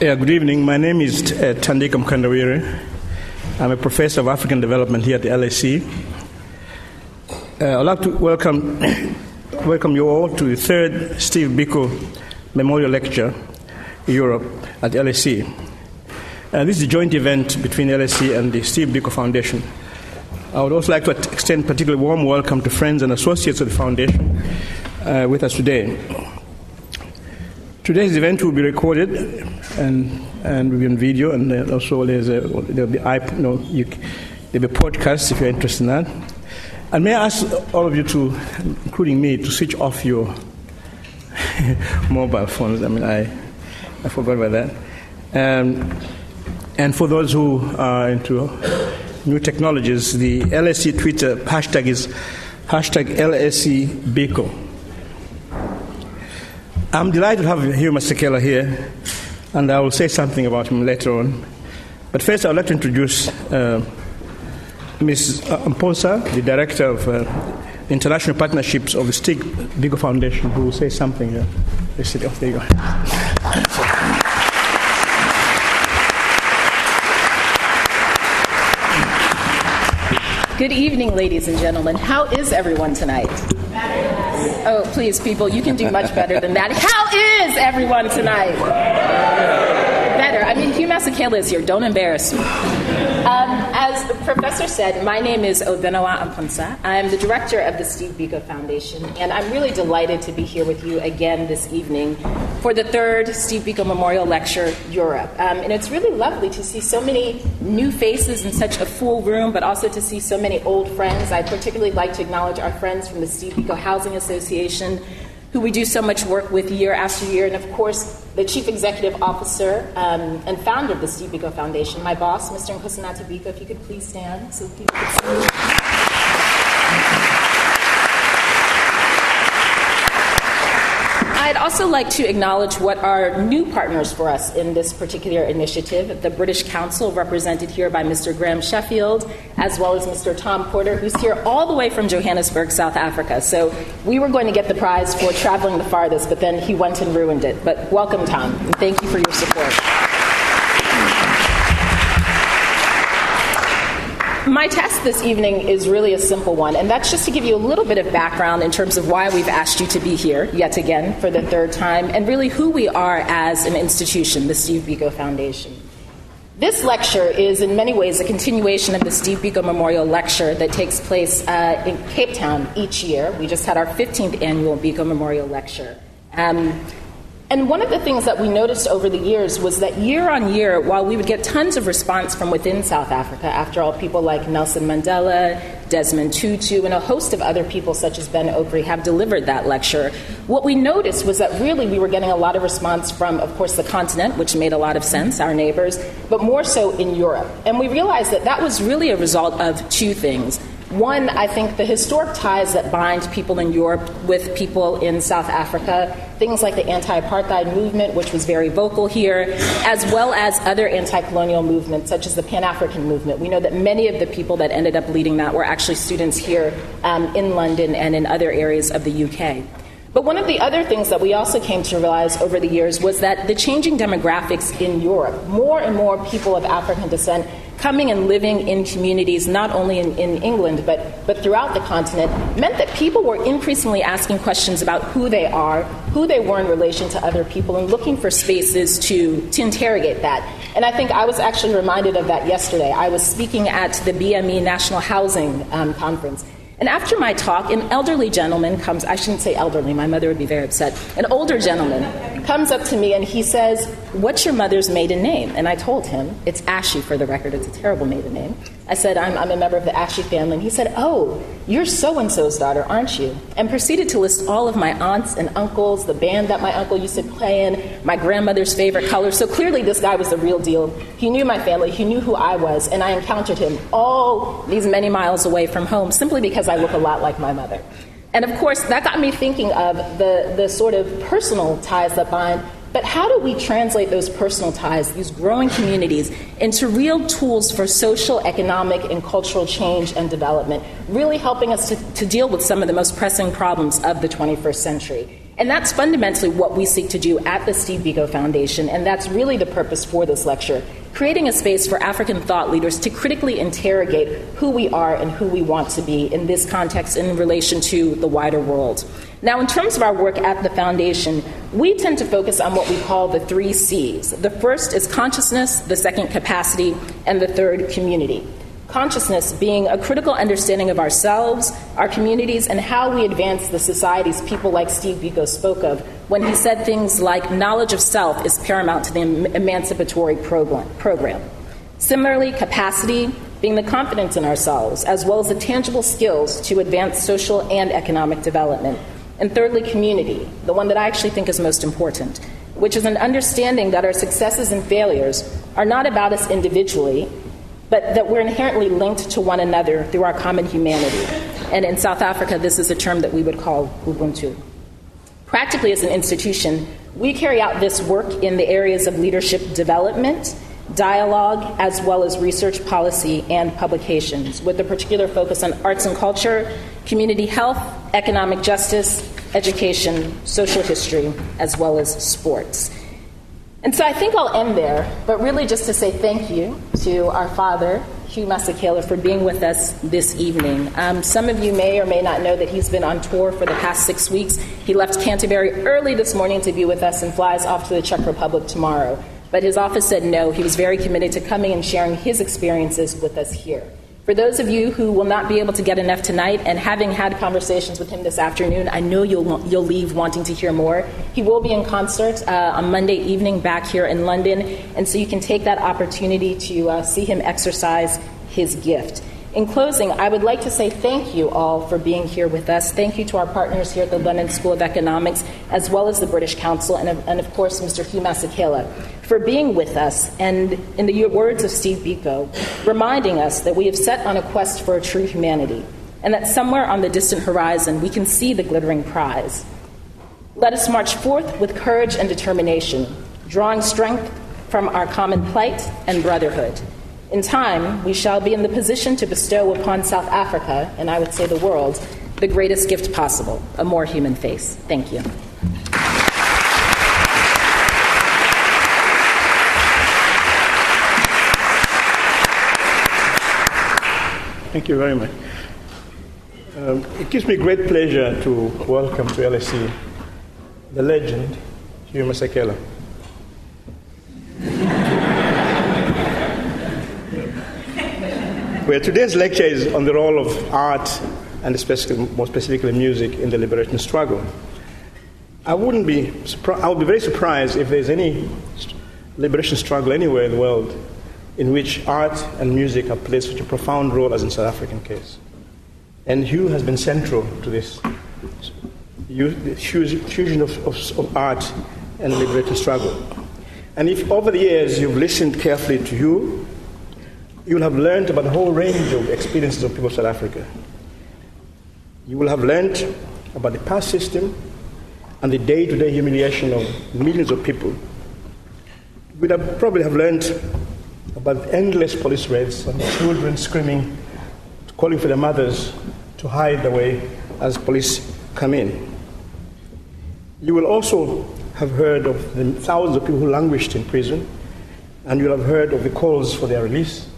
Yeah, good evening. My name is uh, Thandika. I'm a professor of African development here at the LSE. Uh, I'd like to welcome, welcome you all to the third Steve Biko Memorial Lecture, Europe, at the LSE. Uh, this is a joint event between LSE and the Steve Biko Foundation. I would also like to extend a particularly warm welcome to friends and associates of the foundation uh, with us today. Today's event will be recorded and, and will be on video, and also there's a, there'll be iP- no, you, there'll be podcasts if you're interested in that. And may I ask all of you to, including me, to switch off your mobile phones? I mean, I, I forgot about that. Um, and for those who are into new technologies, the LSE Twitter hashtag is hashtag LSE Biko. I'm delighted to have Hugh Masekela here, and I will say something about him later on. But first, I would like to introduce uh, Ms. Amponsah, the Director of uh, International Partnerships of the Steve Biko Foundation, who will say something. Uh, oh, there you go. Good evening, ladies and gentlemen. How is everyone tonight? Oh, please, people, you can do much better than that. How is everyone tonight? Better. I mean, Hugh Masekela is here. Don't embarrass me. Um, as the professor said, my name is Obenewa Amponsah. I'm the director of the Steve Biko Foundation, and I'm really delighted to be here with you again this evening for the third Steve Biko Memorial Lecture, Europe. Um, and it's really lovely to see so many new faces in such a full room, but also to see so many old friends. I'd particularly like to acknowledge our friends from the Steve Biko Housing Association, who we do so much work with year after year, and of course, the Chief Executive Officer um, and founder of the Steve Biko Foundation, my boss, Mr. Nkosinathi Biko. If you could please stand so people could see you. I'd also like to acknowledge what are new partners for us in this particular initiative the British Council, represented here by Mr. Graham Sheffield, as well as Mr. Tom Porter, who's here all the way from Johannesburg, South Africa. So we were going to get the prize for traveling the farthest, but then he went and ruined it. But welcome, Tom, and thank you for your support. My task this evening is really a simple one, and that's just to give you a little bit of background in terms of why we've asked you to be here yet again for the third time, and really who we are as an institution, the Steve Biko Foundation. This lecture is, in many ways, a continuation of the Steve Biko Memorial Lecture that takes place uh, in Cape Town each year. We just had our 15th annual Biko Memorial Lecture. Um, and one of the things that we noticed over the years was that year on year, while we would get tons of response from within South Africa, after all, people like Nelson Mandela, Desmond Tutu, and a host of other people such as Ben Okri have delivered that lecture, what we noticed was that really we were getting a lot of response from, of course, the continent, which made a lot of sense, our neighbors, but more so in Europe. And we realized that that was really a result of two things. One, I think the historic ties that bind people in Europe with people in South Africa, things like the anti apartheid movement, which was very vocal here, as well as other anti colonial movements, such as the Pan African movement. We know that many of the people that ended up leading that were actually students here um, in London and in other areas of the UK. But one of the other things that we also came to realize over the years was that the changing demographics in Europe, more and more people of African descent coming and living in communities not only in, in, England but, but throughout the continent meant that people were increasingly asking questions about who they are, who they were in relation to other people, and looking for spaces to, to interrogate that. And I think I was actually reminded of that yesterday. I was speaking at the BME National Housing um, Conference. And after my talk, an elderly gentleman comes, I shouldn't say elderly, my mother would be very upset. An older gentleman comes up to me and he says, What's your mother's maiden name? And I told him, It's Ashy for the record, it's a terrible maiden name. I said, I'm, I'm a member of the Ashy family. And he said, Oh, you're so and so's daughter, aren't you? And proceeded to list all of my aunts and uncles, the band that my uncle used to play in, my grandmother's favorite color. So clearly, this guy was the real deal. He knew my family, he knew who I was, and I encountered him all these many miles away from home simply because I look a lot like my mother. And of course, that got me thinking of the, the sort of personal ties that bind but how do we translate those personal ties, these growing communities, into real tools for social, economic, and cultural change and development, really helping us to, to, deal with some of the most pressing problems of the 21st century? And that's fundamentally what we seek to do at the Steve Biko Foundation, and that's really the purpose for this lecture creating a space for African thought leaders to critically interrogate who we are and who we want to be in this context in relation to the wider world. Now, in terms of our work at the Foundation, we tend to focus on what we call the three C's. The first is consciousness, the second, capacity, and the third, community. Consciousness being a critical understanding of ourselves, our communities, and how we advance the societies people like Steve Biko spoke of when he said things like knowledge of self is paramount to the emancipatory program. Similarly, capacity being the confidence in ourselves, as well as the tangible skills to advance social and economic development. And thirdly, community, the one that I actually think is most important, which is an understanding that our successes and failures are not about us individually, but that we're inherently linked to one another through our common humanity. And in South Africa, this is a term that we would call Ubuntu. Practically, as an institution, we carry out this work in the areas of leadership development, dialogue, as well as research policy and publications, with a particular focus on arts and culture, community health, economic justice, education, social history, as well as sports. And so I think I'll end there, but really just to say thank you to our father, Hugh Masekela, for being with us this evening. Um, some of you may or may not know that he's been on tour for the past six weeks. He left Canterbury early this morning to be with us and flies off to the Czech Republic tomorrow. But his office said no. He was very committed to coming and sharing his experiences with us here. For those of you who will not be able to get enough tonight, and having had conversations with him this afternoon, I know you'll, you'll leave wanting to hear more. He will be in concert uh, on Monday evening back here in London, and so you can take that opportunity to uh, see him exercise his gift. In closing, I would like to say thank you all for being here with us. Thank you to our partners here at the London School of Economics, as well as the British Council, and, and of course, Mr. Hugh Masekela for being with us and, in the words of Steve Biko, reminding us that we have set on a quest for a true humanity and that somewhere on the distant horizon we can see the glittering prize. Let us march forth with courage and determination, drawing strength from our common plight and brotherhood. In time, we shall be in the position to bestow upon South Africa, and I would say the world, the greatest gift possible a more human face. Thank you. Thank you very much. Um, it gives me great pleasure to welcome to LSE the legend, Hugh Masekela. Where today's lecture is on the role of art and more specifically music in the liberation struggle. I wouldn't be I would be very surprised if there's any liberation struggle anywhere in the world in which art and music have played such a profound role as in South African case. And Hugh has been central to this fusion of, of, of art and liberating struggle. And if over the years you've listened carefully to Hugh, you'll have learned about a whole range of experiences of people of South Africa. You will have learned about the past system and the day to day humiliation of millions of people. You would have probably have learned about endless police raids and children screaming, calling for their mothers to hide away as police come in. You will also have heard of the thousands of people who languished in prison, and you'll have heard of the calls for their release.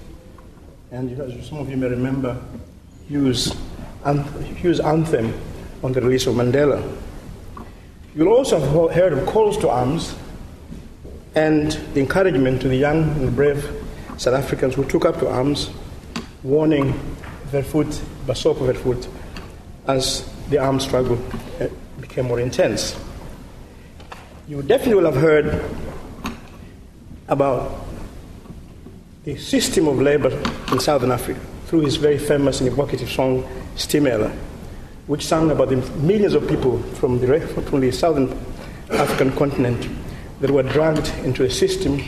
And some of you may remember Hughes' anthem on the release of Mandela. You'll also have heard of calls to arms and the encouragement to the young and brave South Africans who took up to arms, warning Verwoerd, Basoko Verwoerd, as the armed struggle uh, became more intense. You definitely will have heard about the system of labor in Southern Africa through his very famous and evocative song, Stimela, which sang about the millions of people from the, from the southern African continent that were dragged into a system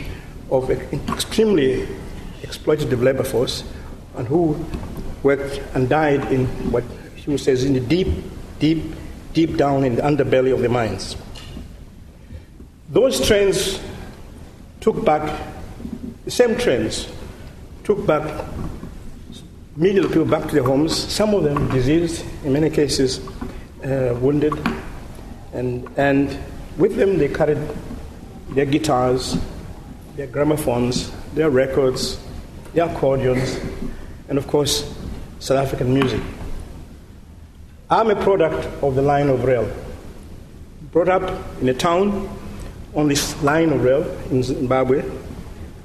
of extremely exploitative labor force and who worked and died in what he says in the deep, deep, deep down in the underbelly of the mines. Those trains took back, the same trains took back millions of people back to their homes, some of them diseased, in many cases uh, wounded, And, and with them, they carried their guitars, their gramophones, their records, their accordions, and of course, South African music. I'm a product of the line of rail. Brought up in a town on this line of rail in Zimbabwe.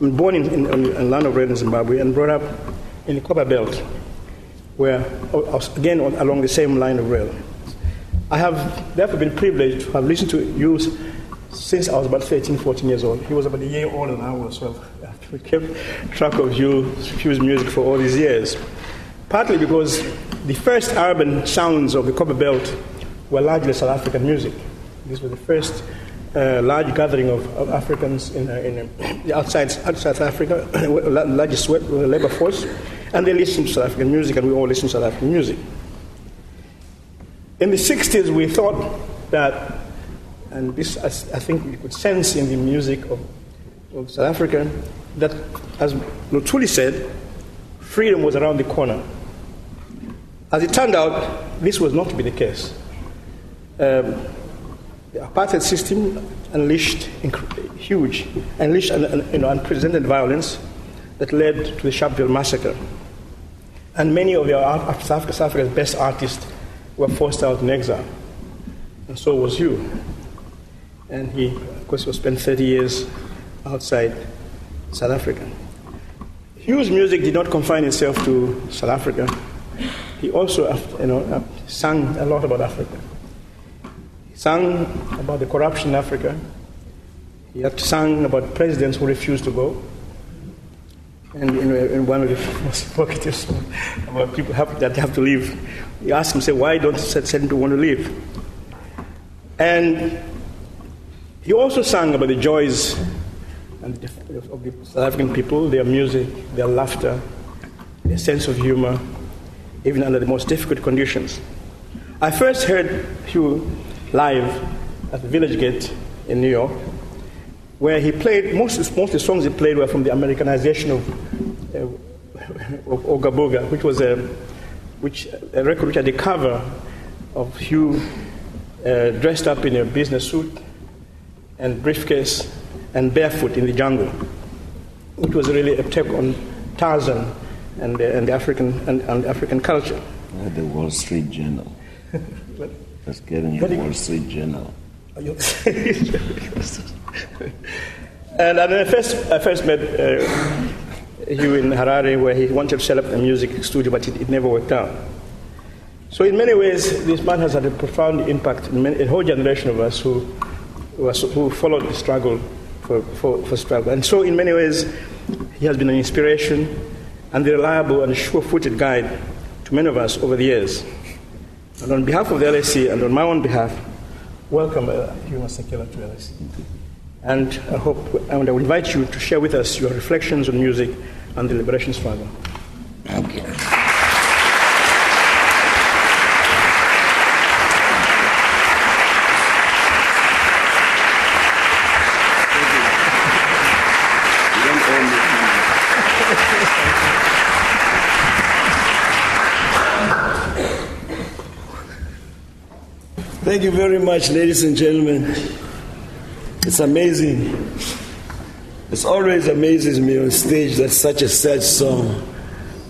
I'm born in, in, in line of rail in Zimbabwe and brought up in the Copper Belt, where, uh, uh, again, along the same line of rail. I have therefore been privileged to have listened to you since I was about 13, 14 years old. He was about a year older than I was, so we kept track of Hugh's music for all these years. Partly because the first urban sounds of the Copper Belt were largely South African music. This was the first uh, large gathering of, of Africans in, uh, in uh, outside, outside South Africa, largest labor force, and they listened to South African music, and we all listened to South African music. In the 60s, we thought that, and this I think we could sense in the music of, of South Africa, that, as Luthuli said, freedom was around the corner. As it turned out, this was not to be the case. Um, the apartheid system unleashed huge, unleashed an, you know, unprecedented violence that led to the Sharpeville massacre. And many of the South Africa's best artists were forced out in exile. And so was Hugh. And he, of course, was spent 30 years outside South Africa. Hugh's music did not confine itself to South Africa. He also uh, you know, uh, sang a lot about Africa. He sang about the corruption in Africa. He had sang about presidents who refused to go. And in, one of the most provocative songs about people have, that have to leave, he asked him, say, why don't certain people want to leave? And he also sang about the joys of the South African people, their music, their laughter, their sense of humor, even under the most difficult conditions. I first heard Hugh live at the Village Gate in New York, where he played, most, most of the songs he played were from the Americanization of, uh, of which was a, which, a record which had the cover of Hugh uh, dressed up in a business suit and briefcase and barefoot in the jungle, which was really a take on Tarzan and the, and the African and, and African culture. Yeah, the Wall Street Journal. Just getting the Wall Street Journal. and I first, I first met uh, Hugh in Harare, where he wanted to set up a music studio, but it, it, never worked out. So, in many ways, this man has had a profound impact in many, a whole generation of us who, who, who followed the struggle for, for, for struggle. And so, in many ways, he has been an inspiration and the reliable and sure footed guide to many of us over the years. And on behalf of the LSE and on my own behalf, welcome uh, Hugh Masekela to LSE. And I hope, and I would invite you to share with us your reflections on music and the liberation struggle. Thank you. Thank you very much, ladies and gentlemen. It's amazing. It always amazes me on stage that such a sad song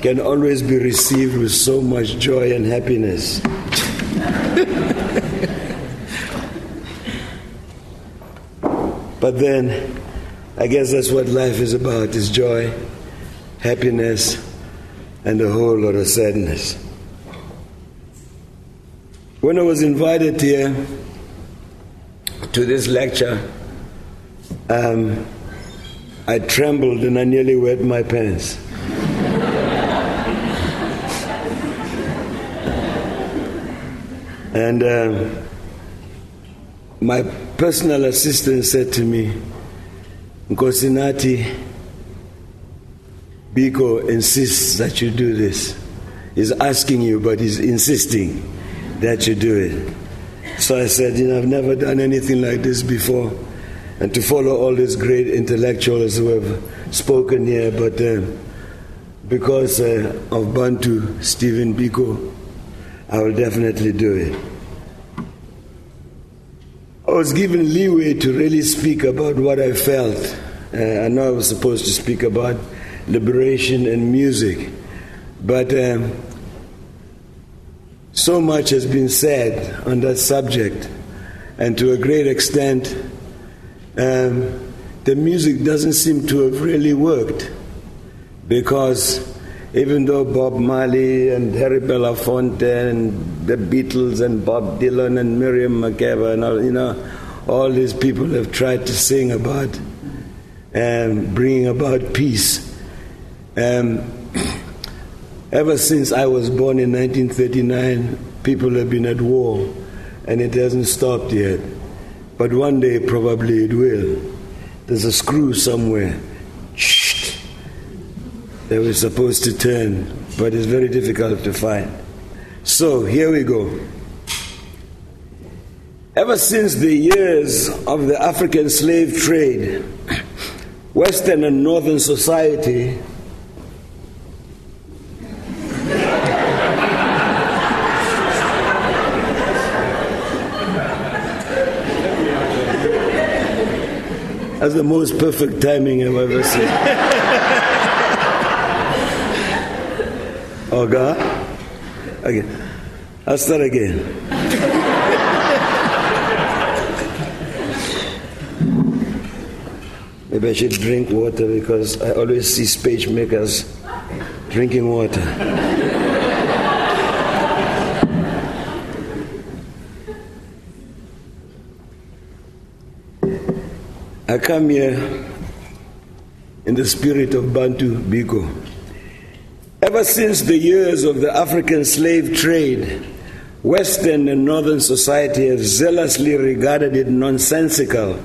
can always be received with so much joy and happiness. but then, I guess that's what life is about is joy, happiness, and a whole lot of sadness. When I was invited here to this lecture, um, I trembled and I nearly wet my pants. and um, my personal assistant said to me, Nkosinathi, Biko insists that you do this. He's asking you, but he's insisting that you do it. So I said, you know, I've never done anything like this before. And to follow all these great intellectuals who have spoken here, but uh, because uh, of Bantu, Stephen Biko, I will definitely do it. I was given leeway to really speak about what I felt. Uh, I know I was supposed to speak about liberation and music, but um, so much has been said on that subject, and to a great extent, um, the music doesn't seem to have really worked because even though Bob Marley and Harry Belafonte and the Beatles and Bob Dylan and Miriam Makeba and all, you know, all these people have tried to sing about um, bringing about peace. Um, ever since I was born in 1939, people have been at war, and it hasn't stopped yet. But one day, probably it will. There's a screw somewhere that we're supposed to turn, but it's very difficult to find. So here we go. Ever since the years of the African slave trade, Western and Northern society That's the most perfect timing I've ever seen. Oh, God? Okay. I'll start again. Maybe I should drink water because I always see speech makers drinking water. I come here in the spirit of Bantu Biko. Ever since the years of the African slave trade, Western and Northern society have zealously regarded it nonsensical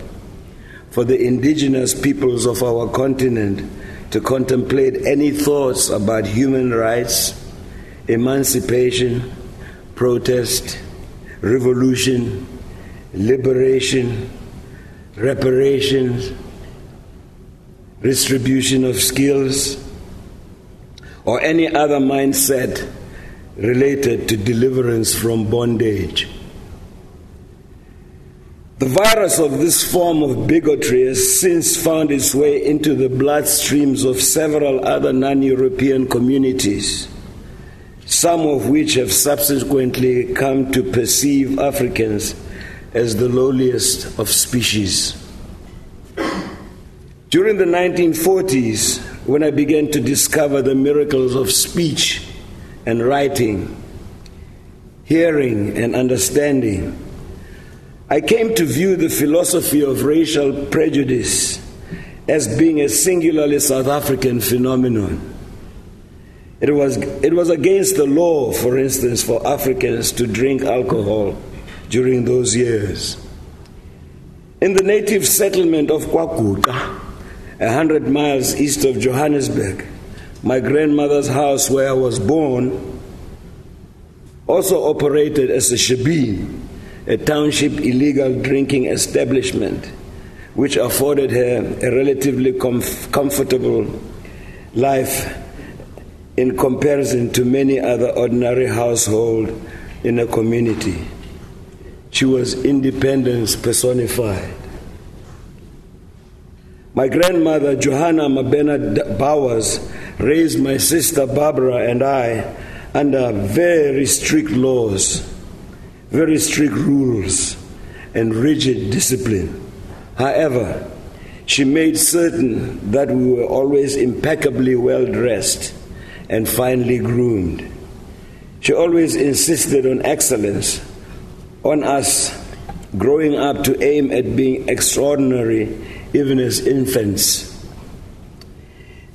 for the indigenous peoples of our continent to contemplate any thoughts about human rights, emancipation, protest, revolution, liberation, reparations, distribution of skills or any other mindset related to deliverance from bondage. The virus of this form of bigotry has since found its way into the bloodstreams of several other non European communities, some of which have subsequently come to perceive Africans as the lowliest of species. During the 1940s, when I began to discover the miracles of speech and writing, hearing and understanding, I came to view the philosophy of racial prejudice as being a singularly South African phenomenon. It was, it was against the law, for instance, for Africans to drink alcohol during those years. In the native settlement of KwaGuqa, a hundred miles east of Johannesburg, my grandmother's house where I was born, also operated as a shebeen, a township illegal drinking establishment, which afforded her a relatively comf- comfortable life in comparison to many other ordinary households in a community. She was independence personified. My grandmother, Johanna Mabena Bowers, raised my sister Barbara and I under very strict laws, very strict rules, and rigid discipline. However, she made certain that we were always impeccably well dressed and finely groomed. She always insisted on excellence, on us growing up to aim at being extraordinary even as infants.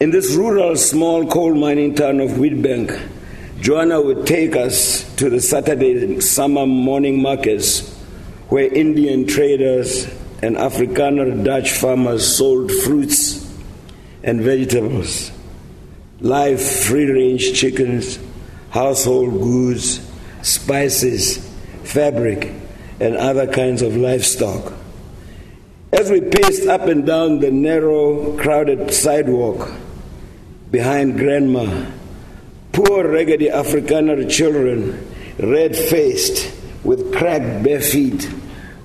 In this rural small coal mining town of Witbank, Johanna would take us to the Saturday summer morning markets where Indian traders and Afrikaner Dutch farmers sold fruits and vegetables, live free range chickens, household goods, spices, fabric, and other kinds of livestock. As we paced up and down the narrow, crowded sidewalk behind Grandma, poor, raggedy Afrikaner children, red faced, with cracked bare feet,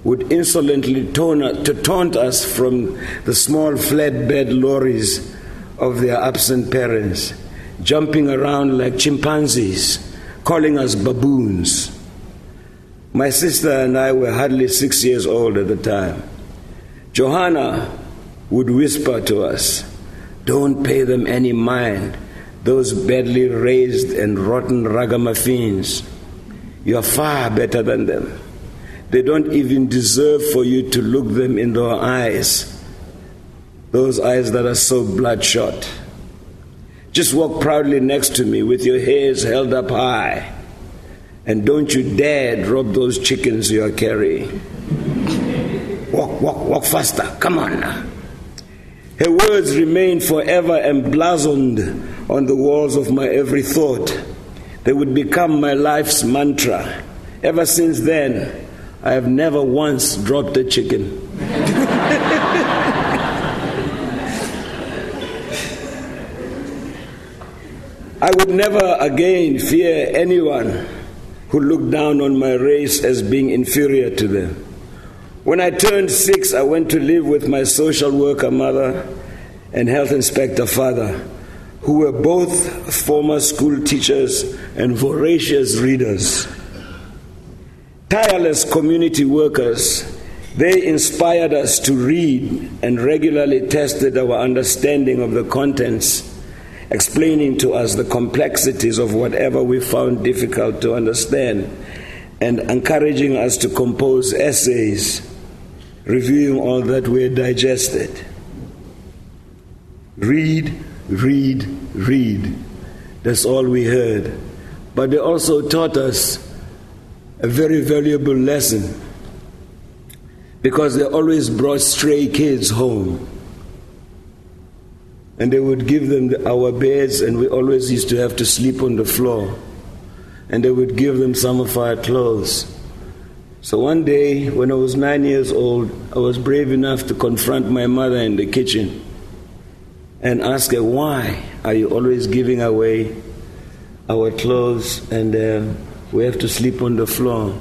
would insolently taunt, taunt us from the small flatbed lorries of their absent parents, jumping around like chimpanzees, calling us baboons. My sister and I were hardly six years old at the time. Johanna would whisper to us, Don't pay them any mind, those badly raised and rotten ragamuffins. You are far better than them. They don't even deserve for you to look them in their eyes, those eyes that are so bloodshot. Just walk proudly next to me with your heads held up high. And don't you dare drop those chickens you are carrying. Walk, walk, walk faster. Come on now. Her words remain forever emblazoned on the walls of my every thought. They would become my life's mantra. Ever since then, I have never once dropped a chicken. I would never again fear anyone who looked down on my race as being inferior to them. When I turned six, I went to live with my social worker mother and health inspector father, who were both former school teachers and voracious readers. Tireless community workers, they inspired us to read and regularly tested our understanding of the contents explaining to us the complexities of whatever we found difficult to understand, and encouraging us to compose essays reviewing all that we had digested. Read, read, read. That's all we heard. But they also taught us a very valuable lesson because they always brought stray kids home and they would give them the, our beds, and we always used to have to sleep on the floor. And they would give them some of our clothes. So one day, when I was nine years old, I was brave enough to confront my mother in the kitchen and ask her, Why are you always giving away our clothes and uh, we have to sleep on the floor?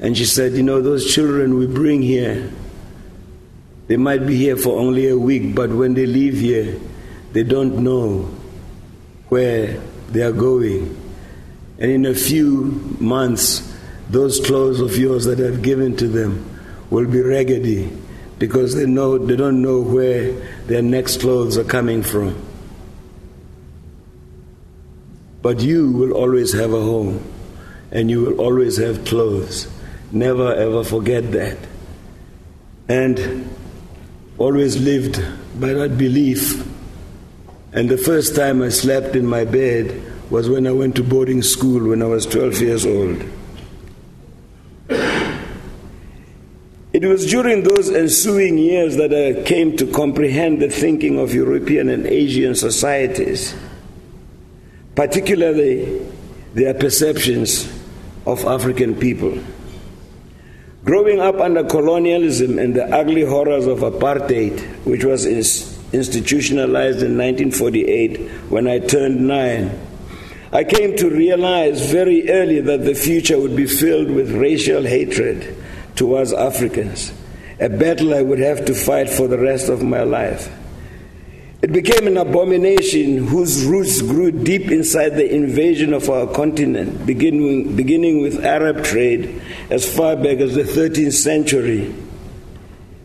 And she said, You know, those children we bring here, they might be here for only a week, but when they leave here, they don't know where they are going. And in a few months, those clothes of yours that I've given to them will be raggedy because they know they don't know where their next clothes are coming from. But you will always have a home and you will always have clothes. Never ever forget that. And always lived by that belief and the first time I slept in my bed was when I went to boarding school when I was 12 years old. It was during those ensuing years that I came to comprehend the thinking of European and Asian societies, particularly their perceptions of African people. Growing up under colonialism and the ugly horrors of apartheid, which was institutionalized in 1948 when I turned nine. I came to realize very early that the future would be filled with racial hatred towards Africans, a battle I would have to fight for the rest of my life. It became an abomination whose roots grew deep inside the invasion of our continent, beginning, beginning with Arab trade as far back as the 13th century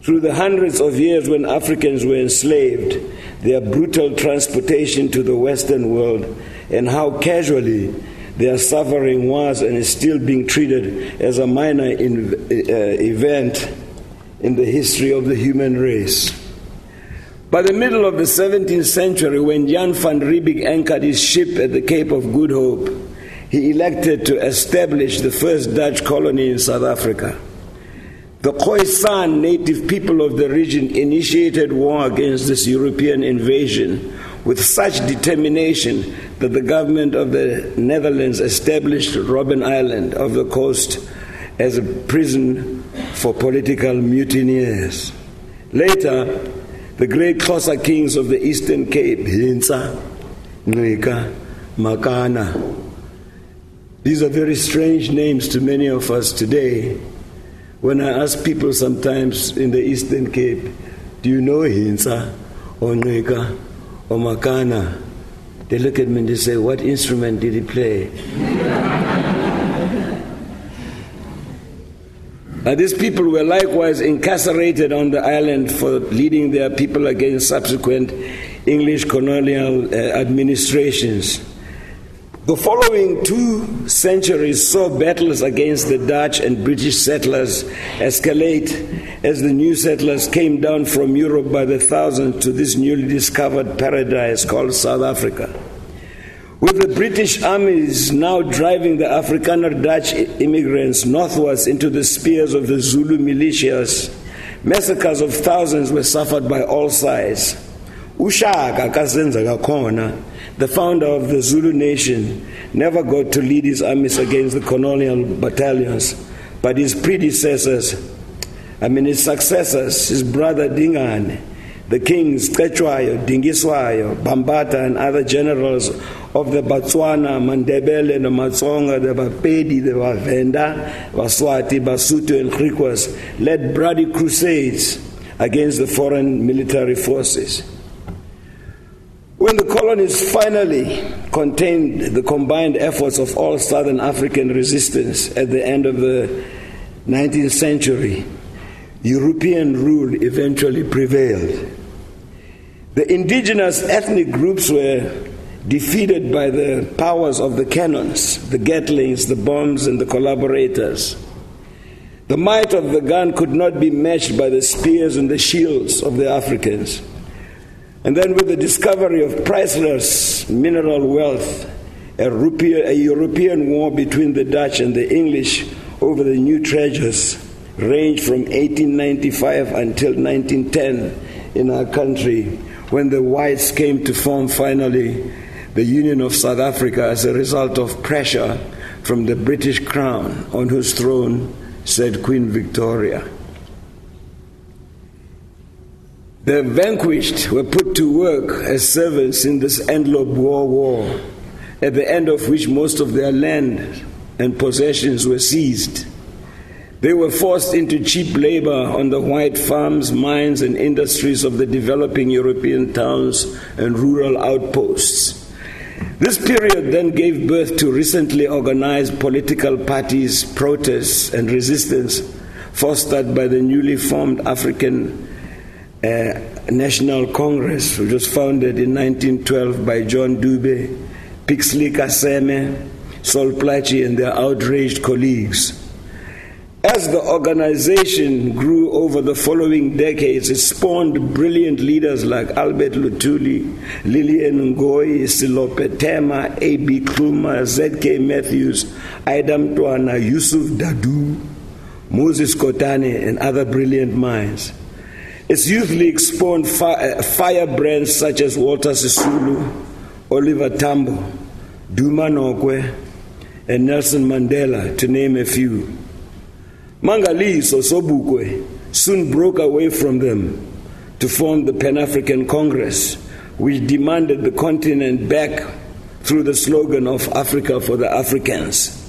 through the hundreds of years when Africans were enslaved, their brutal transportation to the Western world, and how casually their suffering was and is still being treated as a minor in, uh, event in the history of the human race. By the middle of the 17th century, when Jan van Riebeeck anchored his ship at the Cape of Good Hope, he elected to establish the first Dutch colony in South Africa. The Khoisan native people of the region initiated war against this European invasion with such determination that the government of the Netherlands established Robben Island of the coast as a prison for political mutineers. Later, the great Xhosa kings of the Eastern Cape, Hintsa, Ngqika, Makana, these are very strange names to many of us today When I ask people sometimes in the Eastern Cape, do you know Hintsa or Nweka or Makana? They look at me and they say, What instrument did he play? Uh, these people were likewise incarcerated on the island for leading their people against subsequent English colonial uh, administrations. The following two centuries saw battles against the Dutch and British settlers escalate as the new settlers came down from Europe by the thousands to this newly discovered paradise called South Africa. With the British armies now driving the Afrikaner Dutch immigrants northwards into the spears of the Zulu militias, massacres of thousands were suffered by all sides. Ushaka kaSenzangakhona, the founder of the Zulu nation, never got to lead his armies against the colonial battalions, but his predecessors, I mean his successors, his brother Dingane, the kings Cetshwayo, Dingiswayo, Bambata, and other generals of the Botswana, Mandebele, the Matsonga, the Bapedi, the Bavenda, Baswati, Basuto, and Griquas led bloody crusades against the foreign military forces. When the colonies finally contained the combined efforts of all Southern African resistance at the end of the 19th century, European rule eventually prevailed. The indigenous ethnic groups were defeated by the powers of the cannons, the Gatlings, the bombs, and the collaborators. The might of the gun could not be matched by the spears and the shields of the Africans. And then, with the discovery of priceless mineral wealth, a, a European war between the Dutch and the English over the new treasures ranged from 1895 until 1910 in our country when the whites came to form finally the Union of South Africa as a result of pressure from the British Crown, on whose throne sat Queen Victoria. The vanquished were put to work as servants in this Anglo-Boer war, at the end of which most of their land and possessions were seized. They were forced into cheap labor on the white farms, mines, and industries of the developing European towns and rural outposts. This period then gave birth to recently organized political parties, protests, and resistance fostered by the newly formed African National Congress, which was founded in 1912 by John Dube, Pixley Kaseme, Sol Plaatje, and their outraged colleagues. As the organization grew over the following decades, it spawned brilliant leaders like Albert Luthuli, Lilian Ngoyi, Selope Thema, A.B. Xuma, Z.K. Matthews, Ida Mntwana, Yusuf Dadoo, Moses Kotane, and other brilliant minds. Its Youth league spawned uh, firebrands such as Walter Sisulu, Oliver Tambo, Duma Nokwe, and Nelson Mandela, to name a few. Mangaliso Sobukwe soon broke away from them to form the Pan African Congress, which demanded the continent back through the slogan of Africa for the Africans.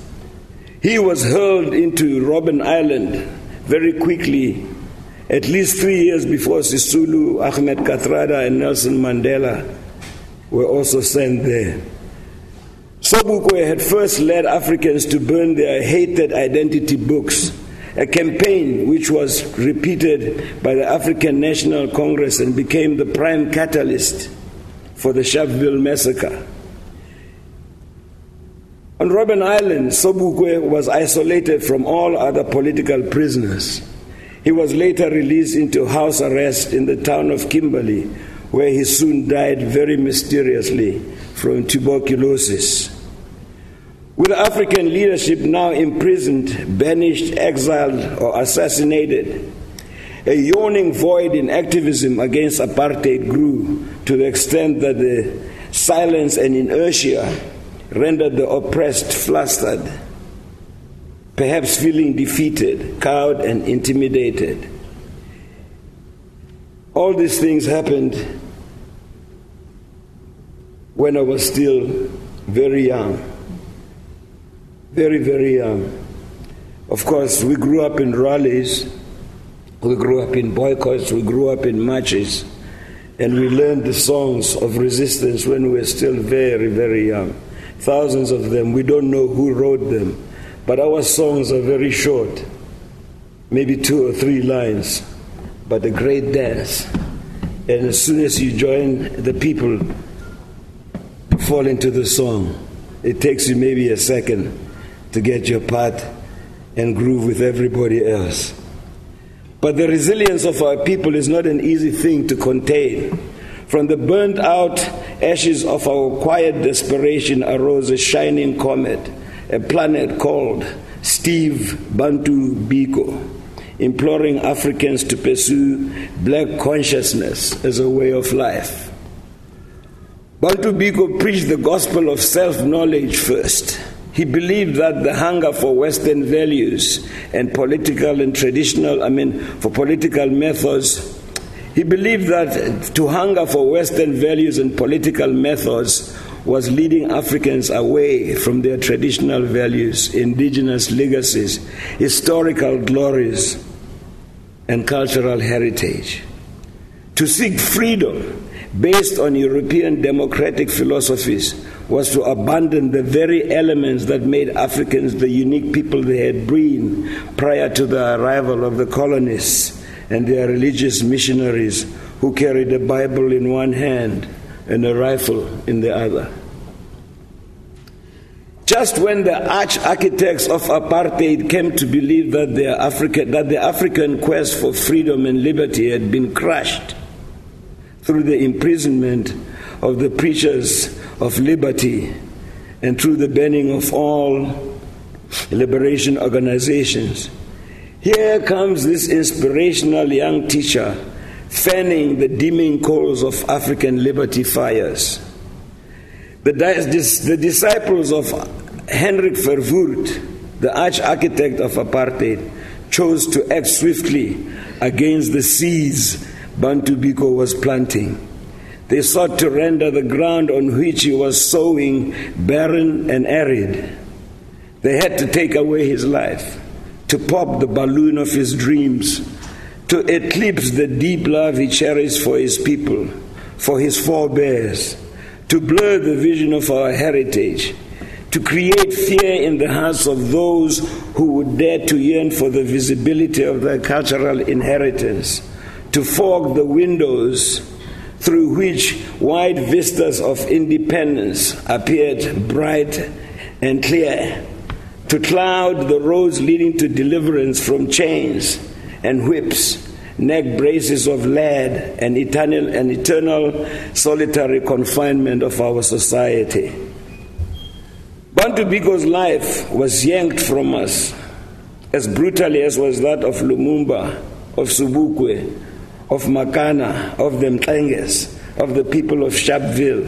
He was hurled into Robben Island very quickly, at least three years before Sisulu, Ahmed Kathrada, and Nelson Mandela were also sent there. Sobukwe had first led Africans to burn their hated identity books a campaign which was repeated by the African National Congress and became the prime catalyst for the Sharpeville massacre. On Robben Island, Sobukwe was isolated from all other political prisoners. He was later released into house arrest in the town of Kimberley, where he soon died very mysteriously from tuberculosis. With African leadership now imprisoned, banished, exiled, or assassinated, a yawning void in activism against apartheid grew to the extent that the silence and inertia rendered the oppressed flustered, perhaps feeling defeated, cowed, and intimidated. All these things happened when I was still very young very, very young. Of course, we grew up in rallies, we grew up in boycotts, we grew up in marches, and we learned the songs of resistance when we were still very, very young. Thousands of them, we don't know who wrote them, but our songs are very short, maybe two or three lines, but a great dance. And as soon as you join the people, fall into the song. It takes you maybe a second to get your part and groove with everybody else. But the resilience of our people is not an easy thing to contain. From the burnt out ashes of our quiet desperation arose a shining comet, a planet called Steve Bantu Biko, imploring Africans to pursue black consciousness as a way of life. Bantu Biko preached the gospel of self knowledge first. He believed that the hunger for Western values and political and traditional, I mean, for political methods, he believed that to hunger for Western values and political methods was leading Africans away from their traditional values, indigenous legacies, historical glories, and cultural heritage. To seek freedom based on European democratic philosophies was to abandon the very elements that made Africans the unique people they had been prior to the arrival of the colonists and their religious missionaries who carried a Bible in one hand and a rifle in the other. Just when the arch architects of apartheid came to believe that, Africa, that the African quest for freedom and liberty had been crushed through the imprisonment of the preachers of liberty and through the banning of all liberation organizations. Here comes this inspirational young teacher fanning the dimming coals of African liberty fires. The, the disciples of Hendrik Verwoerd, the arch architect of apartheid, chose to act swiftly against the seeds Bantu Biko was planting. They sought to render the ground on which he was sowing barren and arid. They had to take away his life, to pop the balloon of his dreams, to eclipse the deep love he cherished for his people, for his forebears, to blur the vision of our heritage, to create fear in the hearts of those who would dare to yearn for the visibility of their cultural inheritance to fog the windows through which wide vistas of independence appeared bright and clear, to cloud the roads leading to deliverance from chains and whips, neck braces of lead, and eternal, and eternal solitary confinement of our society. Bantu Biko's life was yanked from us as brutally as was that of Lumumba, of Sobukwe, of Makana, of the Mklenges, of the people of Sharpeville,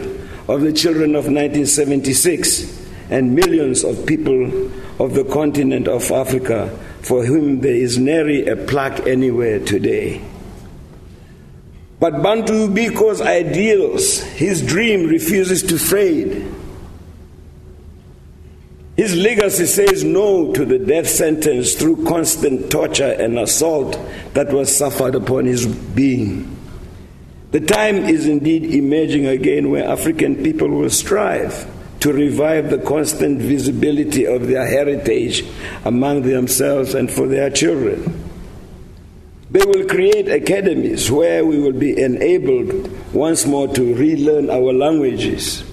of the children of 1976, and millions of people of the continent of Africa for whom there is nary a plaque anywhere today. But Bantu Biko's ideals, his dream refuses to fade. His legacy says no to the death sentence through constant torture and assault that was suffered upon his being. The time is indeed emerging again where African people will strive to revive the constant visibility of their heritage among themselves and for their children. They will create academies where we will be enabled once more to relearn our languages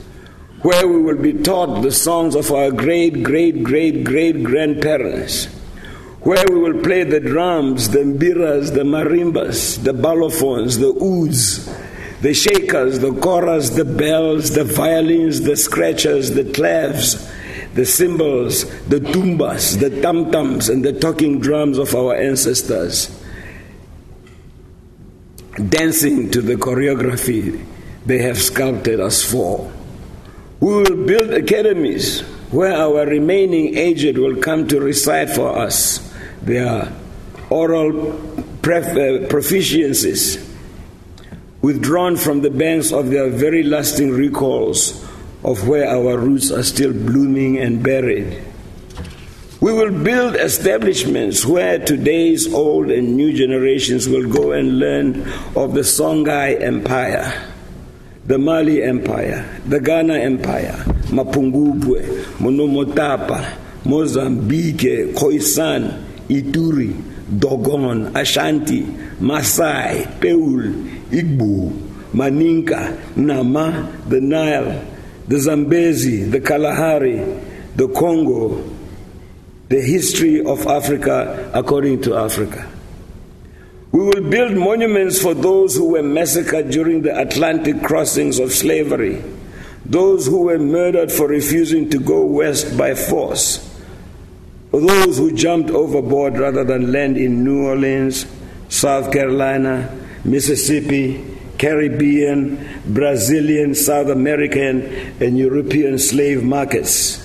where we will be taught the songs of our great, great, great, great grandparents, where we will play the drums, the mbiras, the marimbas, the balafons, the ouds, the shakers, the koras, the bells, the violins, the scratchers, the clavs, the cymbals, the tumbas, the tam tams, and the talking drums of our ancestors, dancing to the choreography they have sculpted us for. We will build academies where our remaining aged will come to recite for us. Their oral uh, proficiencies, withdrawn from the banks of their very lasting recalls of where our roots are still blooming and buried. We will build establishments where today's old and new generations will go and learn of the Songhai Empire, the Mali Empire, the Ghana Empire, Mapungubwe, Monomotapa, Mozambique, Khoisan, Ituri, Dogon, Ashanti, Masai, Peul, Igbo, Maninka, Nama, the Nile, the Zambezi, the Kalahari, the Congo, the history of Africa according to Africa. We will build monuments for those who were massacred during the Atlantic crossings of slavery, those who were murdered for refusing to go west by force, for those who jumped overboard rather than land in New Orleans, South Carolina, Mississippi, Caribbean, Brazilian, South American, and European slave markets.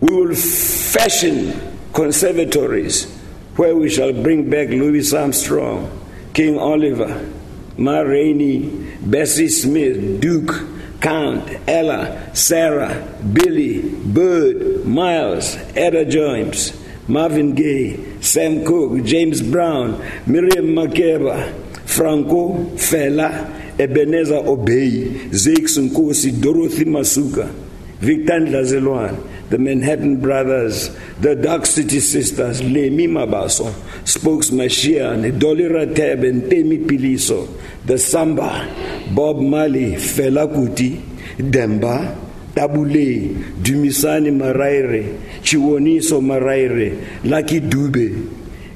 We will fashion conservatories where we shall bring back Louis Armstrong, King Oliver, Ma Rainey, Bessie Smith, Duke, Count, Ella, Sarah, Billy, Bird, Miles, Etta Jones, Marvin Gaye, Sam Cooke, James Brown, Miriam Makeba, Franco, Fela, Ebenezer Obey, Zakes Nkosi, Dorothy Masuka, Victor Lazelwan, the Manhattan Brothers, the Dark City Sisters, Lemi Mabaso, Spokes Mashian, Dolly Rateb, and Temi Piliso, the Samba, Bob Marley, Fela Kuti, Demba, Tabule, Dumisani Maraire, Chiwoniso Maraire, Lucky Dube,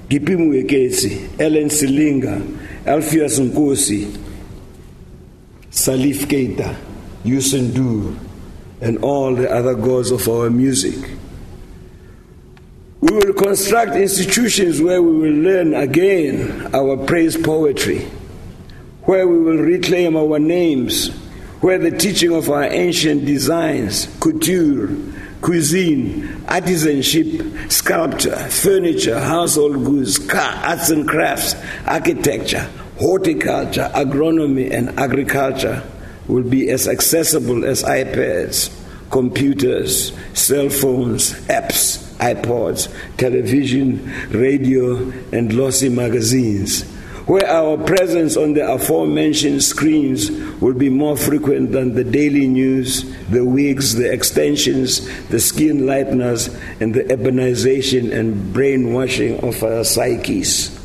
Gipimu Ekesi, Ellen Silinga, Alpheus Nkosi, Salif Keita, Youssou N'Dour, and all the other gods of our music. We will construct institutions where we will learn again our praise poetry, where we will reclaim our names, where the teaching of our ancient designs, couture, cuisine, artisanship, sculpture, furniture, household goods, car, arts and crafts, architecture, horticulture, agronomy, and agriculture will be as accessible as iPads, computers, cell phones, apps, iPods, television, radio, and glossy magazines, where our presence on the aforementioned screens will be more frequent than the daily news, the wigs, the extensions, the skin lighteners, and the ebonization and brainwashing of our psyches.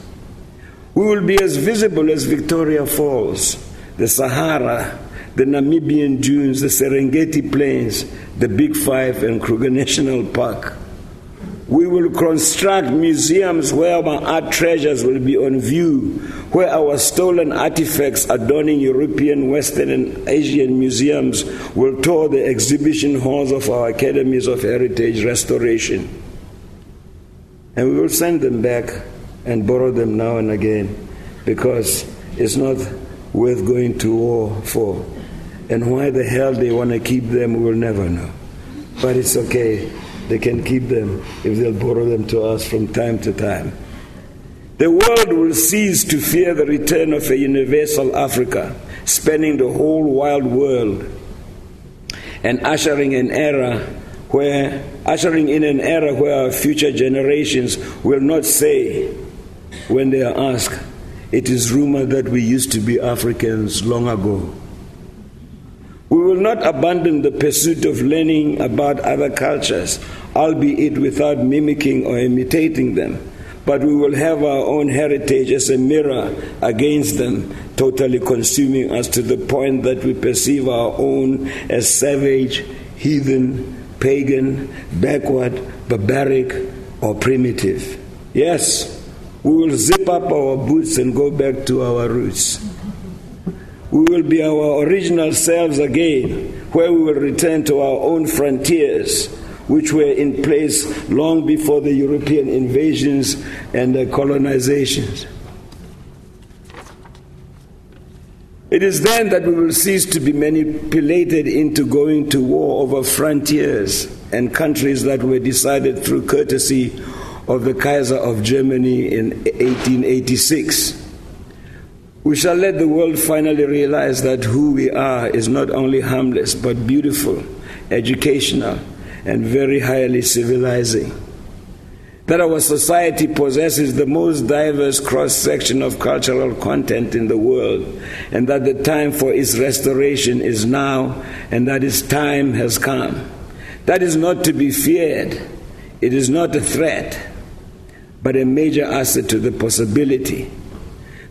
We will be as visible as Victoria Falls, the Sahara, the Namibian dunes, the Serengeti Plains, the Big Five, and Kruger National Park. We will construct museums where our art treasures will be on view, where our stolen artifacts adorning European, Western, and Asian museums will tour the exhibition halls of our academies of heritage restoration. And we will send them back and borrow them now and again because it's not worth going to war for. And why the hell they want to keep them, we will never know. But it's okay. They can keep them if they'll borrow them to us from time to time. The world will cease to fear the return of a universal Africa, spanning the whole wild world, and ushering an era where ushering in an era where our future generations will not say when they are asked, it is rumored that we used to be Africans long ago. We will not abandon the pursuit of learning about other cultures, albeit without mimicking or imitating them, but we will have our own heritage as a mirror against them, totally consuming us to the point that we perceive our own as savage, heathen, pagan, backward, barbaric, or primitive. Yes, we will zip up our boots and go back to our roots we will be our original selves again, where we will return to our own frontiers, which were in place long before the European invasions and the colonizations. It is then that we will cease to be manipulated into going to war over frontiers and countries that were decided through courtesy of the Kaiser of Germany in 1886. We shall let the world finally realize that who we are is not only harmless but beautiful, educational, and very highly civilizing. that our society possesses the most diverse cross section of cultural content in the world, and that the time for its restoration is now, and that its time has come. That is not to be feared, it is not a threat, but a major asset to the possibility.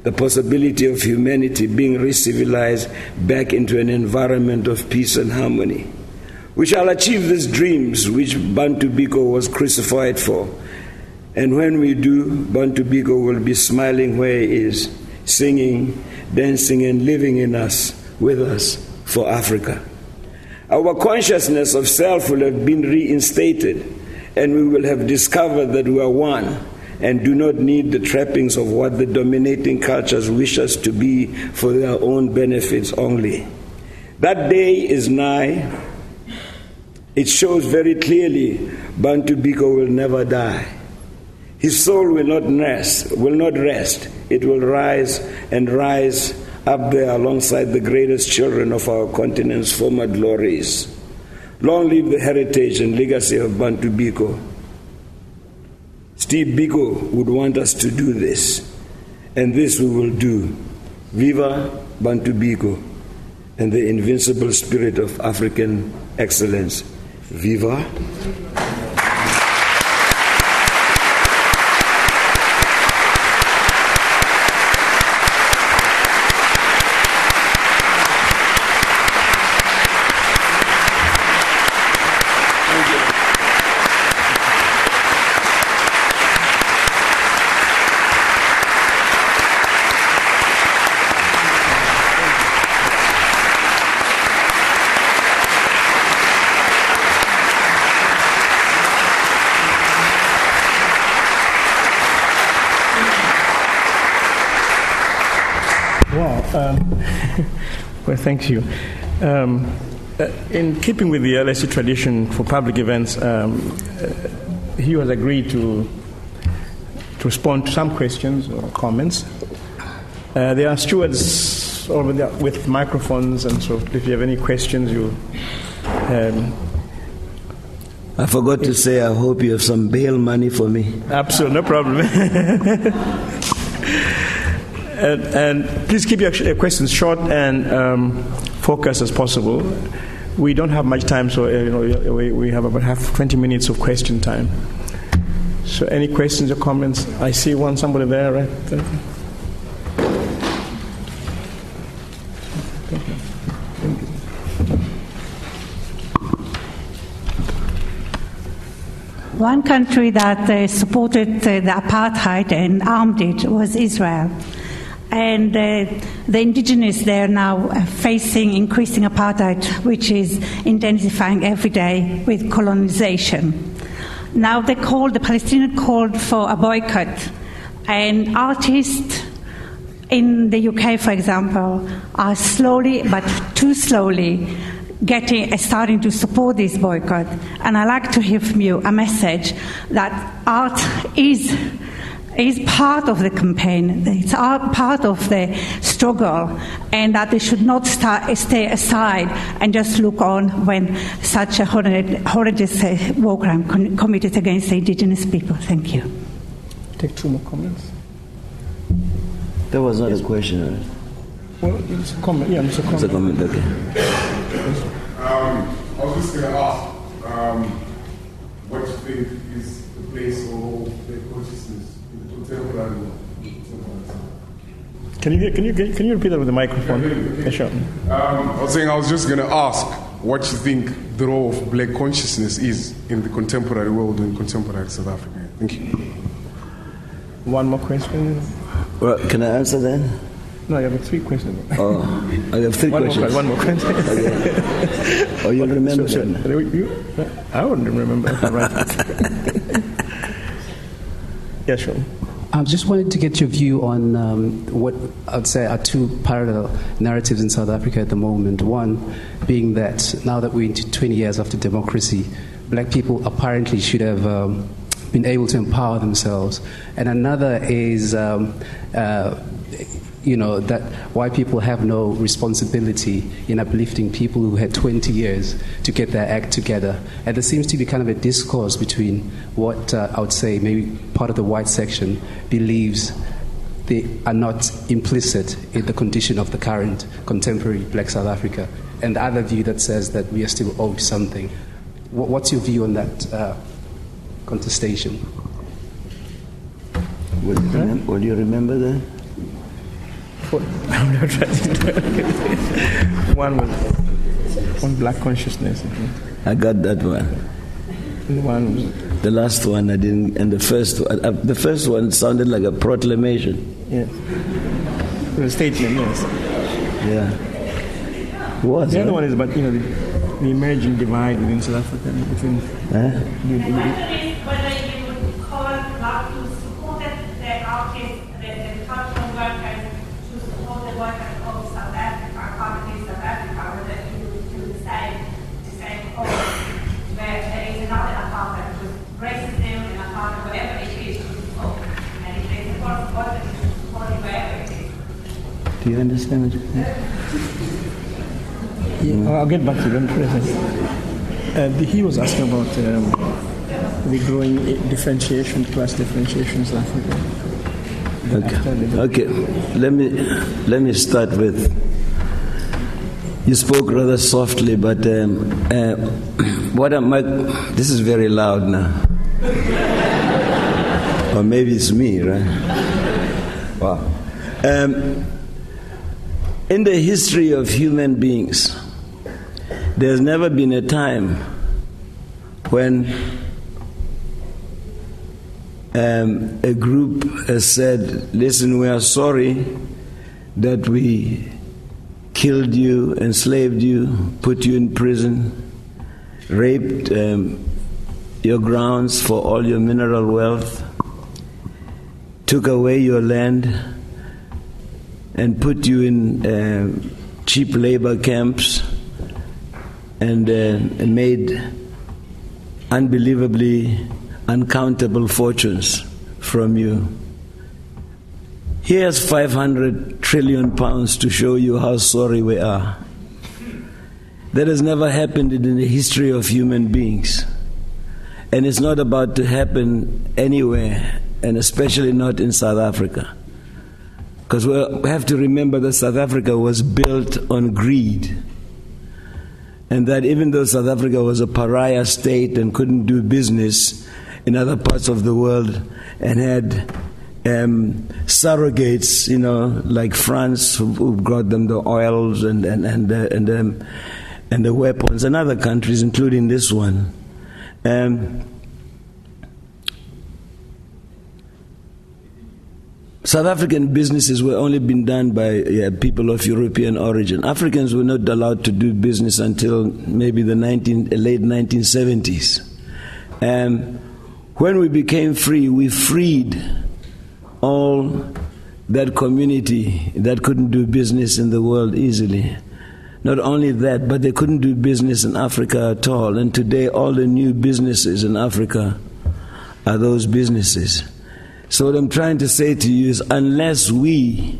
The possibility of humanity being re civilized back into an environment of peace and harmony. We shall achieve these dreams which Bantu Biko was crucified for and when we do, Bantu Biko will be smiling where he is, singing, dancing, and living in us, with us, for Africa. Our consciousness of self will have been reinstated, and we will have discovered that we are one and do not need the trappings of what the dominating cultures wish us to be for their own benefits only. That day is nigh. It shows very clearly Bantu Biko will never die. His soul will not rest, will not rest. It will rise and rise up there alongside the greatest children of our continent's former glories. Long live the heritage and legacy of Bantu Biko. Steve Biko would want us to do this, and this we will do. Viva Bantu Biko and the invincible spirit of African excellence. Viva. Well, thank you. Um, uh, in keeping with the LSE tradition for public events, um, uh, he has agreed to, to respond to some questions or comments. Uh, there are stewards over there with microphones, and so if you have any questions, you. Um, I forgot to say, I hope you have some bail money for me. Absolutely, no problem. And, and, please keep your questions short and um, focused as possible. We don't have much time, so uh, you know, we, we have about half 20 minutes of question time. So, any questions or comments? I see one somebody there, right? One country that uh, supported uh, the apartheid and armed it was Israel and uh, the indigenous there now facing increasing apartheid, which is intensifying every day with colonization. Now they called the Palestinian called for a boycott, and artists in the UK, for example, are slowly but too slowly getting uh, starting to support this boycott. And I like to hear from you a message that art is is part of the campaign, it's part of the struggle, and that they should not start, stay aside and just look on when such a horrendous uh, war crime con- committed against the indigenous people. Thank you. Take two more comments. That was not yes. a question. Well, it's a comment. Yeah, it's a comment. It's a comment, okay. Um, I was just going to ask um, what you think is the place of the consciousness can you, can you, can you repeat that with the microphone? Yeah, sure. Um, I was saying I was just going to ask what you think the role of black consciousness is in the contemporary world in contemporary South Africa. Thank you. One more question. Well, can I answer then? No, you have three questions. Oh, I have three one questions. More, one more question. okay. Oh, you remember so, so, you, I wouldn't remember. right. yeah, sure. I just wanted to get your view on um, what I'd say are two parallel narratives in South Africa at the moment. One being that now that we're into 20 years after democracy, black people apparently should have um, been able to empower themselves. And another is um, uh, you know, that white people have no responsibility in uplifting people who had 20 years to get their act together. And there seems to be kind of a discourse between what uh, I would say maybe part of the white section believes they are not implicit in the condition of the current contemporary black South Africa, and the other view that says that we are still owed something. What's your view on that uh, contestation? Will you, remember, will you remember that? I'm not trying to one was on black consciousness. I got that one. One was The last one I didn't, and the first one, uh, the first one sounded like a proclamation. yes, a statement. Yes. Yeah. It was. The other one is about you know the, the emerging divide within South Africa between Huh? the, the, question is whether you would call not to support the artists, the, the cultural workers, to support the workers of South Africa, currently South Africa, whether you would do the same, the same cause, where there is another apartment with racism and apartment, whatever it is, to support. And if they support workers, you should support it wherever it is. Do you understand what you Yeah, I'll get back to them. Uh, he was asking about um, the growing differentiation, class differentiation in South Africa. Okay. Okay. Let me let me start with. You spoke rather softly, but um, uh, what am I? This is very loud now. or maybe it's me, right? Wow. Um, in the history of human beings, there's never been a time when um, a group has said, Listen, we are sorry that we killed you, enslaved you, put you in prison, raped um, your grounds for all your mineral wealth, took away your land, and put you in um cheap labor camps and, uh, and made unbelievably uncountable fortunes from you. Here's 500 trillion pounds to show you how sorry we are. That has never happened in the history of human beings. And it's not about to happen anywhere, and especially not in South Africa. Because we have to remember that South Africa was built on greed. And that even though South Africa was a pariah state and couldn't do business in other parts of the world and had um, surrogates, you know, like France, who, who brought them the oils and, and, and, and, um, and the weapons, and other countries, including this one. Um, South African businesses were only been done by yeah, people of European origin. Africans were not allowed to do business until maybe the 19, late 1970s. And when we became free, we freed all that community that couldn't do business in the world easily. Not only that, but they couldn't do business in Africa at all. And today, all the new businesses in Africa are those businesses. So, what I'm trying to say to you is unless we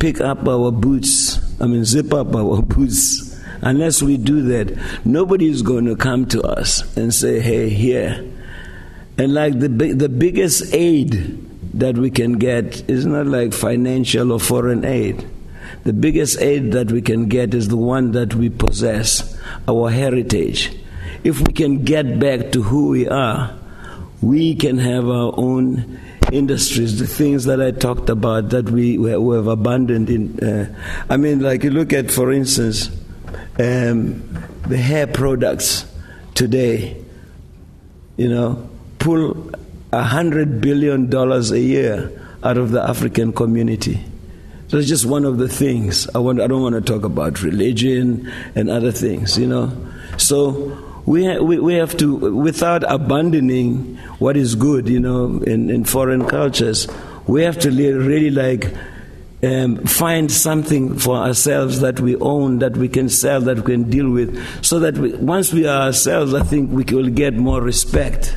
pick up our boots, I mean, zip up our boots, unless we do that, nobody is going to come to us and say, hey, here. And like the, the biggest aid that we can get is not like financial or foreign aid. The biggest aid that we can get is the one that we possess, our heritage. If we can get back to who we are, we can have our own industries, the things that I talked about that we, we have abandoned. In, uh, I mean, like you look at, for instance, um, the hair products today, you know, pull a hundred billion dollars a year out of the African community. So it's just one of the things. I, want, I don't want to talk about religion and other things, you know. So we, we, we have to, without abandoning what is good, you know, in, in foreign cultures, we have to really like um, find something for ourselves that we own, that we can sell, that we can deal with, so that we, once we are ourselves, I think we will get more respect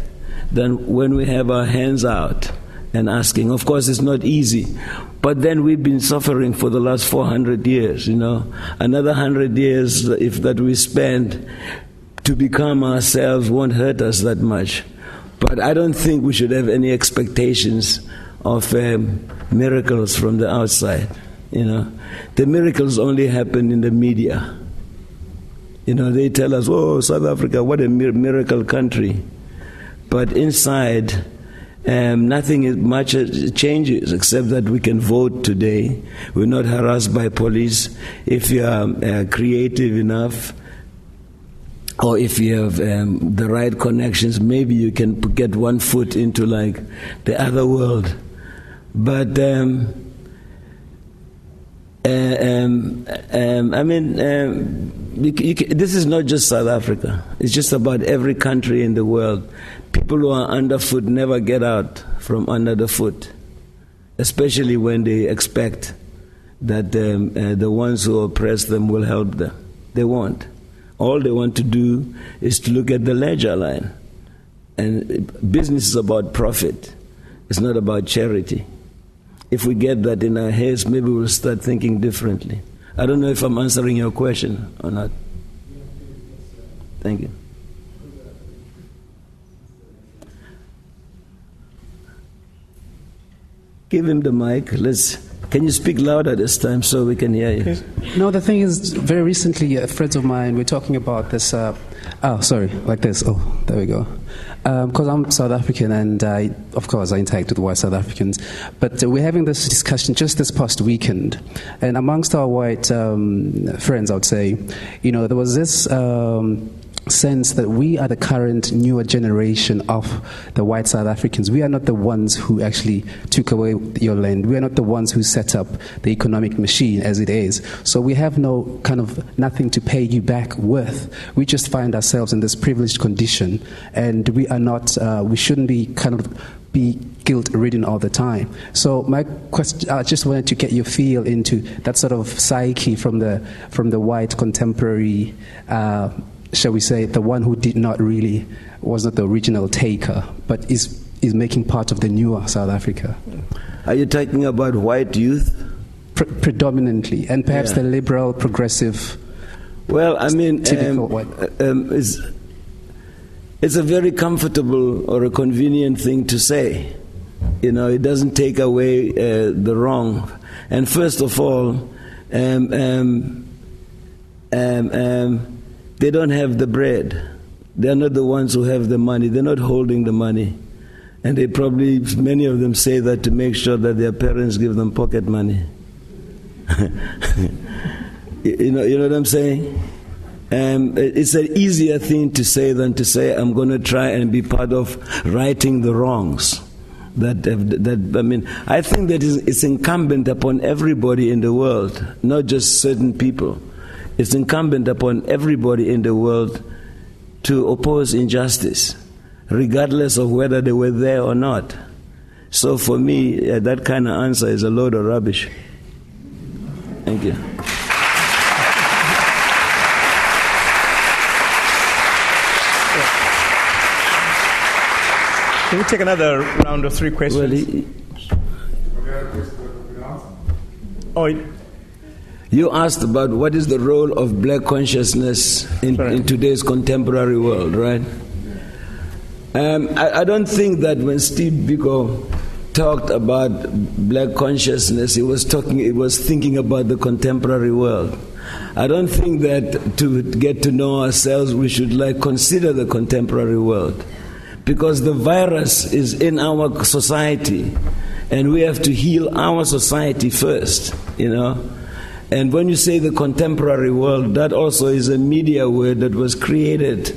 than when we have our hands out and asking. Of course, it's not easy. But then we've been suffering for the last 400 years, you know. Another 100 years, if that we spend to become ourselves, won't hurt us that much. But I don't think we should have any expectations of um, miracles from the outside, you know. The miracles only happen in the media. You know, they tell us, oh, South Africa, what a miracle country. But inside, um, nothing much changes except that we can vote today. We're not harassed by police. If you are uh, creative enough, or if you have um, the right connections, maybe you can get one foot into like the other world. But um, uh, um, um I mean, um, you, you, this is not just South Africa. It's just about every country in the world. People who are underfoot never get out from under the foot, especially when they expect that um, uh, the ones who oppress them will help them. They won't. All they want to do is to look at the ledger line. And business is about profit, it's not about charity. If we get that in our heads, maybe we'll start thinking differently. I don't know if I'm answering your question or not. Thank you. Give him the mic. Let's. Can you speak louder this time so we can hear you? No, the thing is, very recently, uh, friends of mine were talking about this. Uh, oh, sorry, like this. Oh, there we go. Because um, I'm South African and I, of course, I interact with white South Africans. But uh, we're having this discussion just this past weekend. And amongst our white um, friends, I would say, you know, there was this. Um, sense that we are the current newer generation of the white South Africans. We are not the ones who actually took away your land. We are not the ones who set up the economic machine as it is. So we have no kind of nothing to pay you back with. We just find ourselves in this privileged condition, and we are not. Uh, we shouldn't be kind of be guilt ridden all the time. So my question, I just wanted to get your feel into that sort of psyche from the from the white contemporary. Uh, shall we say, the one who did not really, was not the original taker, but is, is making part of the newer South Africa. Are you talking about white youth? Pre- predominantly, and perhaps yeah. the liberal, progressive. Well, I mean, um, um, it's, it's a very comfortable or a convenient thing to say. You know, it doesn't take away uh, the wrong. And first of all, um, um, um, um they don't have the bread. They're not the ones who have the money. They're not holding the money. And they probably, many of them say that to make sure that their parents give them pocket money. you, know, you know what I'm saying? Um, it's an easier thing to say than to say, I'm going to try and be part of righting the wrongs. That, that I mean, I think that it's incumbent upon everybody in the world, not just certain people it's incumbent upon everybody in the world to oppose injustice, regardless of whether they were there or not. So for me, uh, that kind of answer is a load of rubbish. Thank you. Can we take another round of three questions? Well, he, oh, you asked about what is the role of black consciousness in, in today's contemporary world, right? Um, I, I, don't think that when Steve Biko talked about black consciousness, he was talking, he was thinking about the contemporary world. I don't think that to get to know ourselves, we should like consider the contemporary world, because the virus is in our society, and we have to heal our society first. You know. And when you say the contemporary world, that also is a media word that was created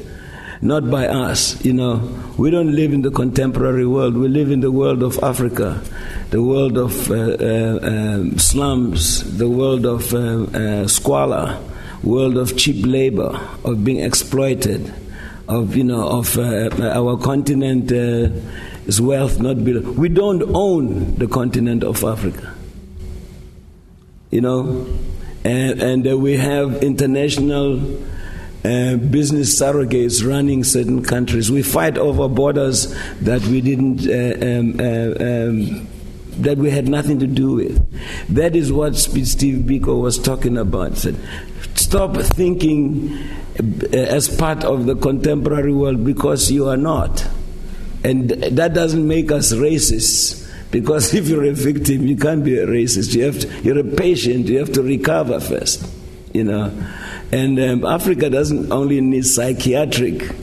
not by us. You know, we don't live in the contemporary world. We live in the world of Africa, the world of uh, uh, um, slums, the world of uh, uh squalor, world of cheap labor, of being exploited, of you know, of uh, our continent is wealth not built. We don't own the continent of Africa. You know, and, and uh, we have international uh, business surrogates running certain countries. We fight over borders that we didn't. Uh, um, uh, um, that we had nothing to do with. That is what Steve Biko was talking about. Said, stop thinking uh, as part of the contemporary world because you are not. And that doesn't make us racists. Because if you're a victim, you can't be a racist. You have to, you're a patient. You have to recover first, you know. And um, Africa doesn't only need psychiatric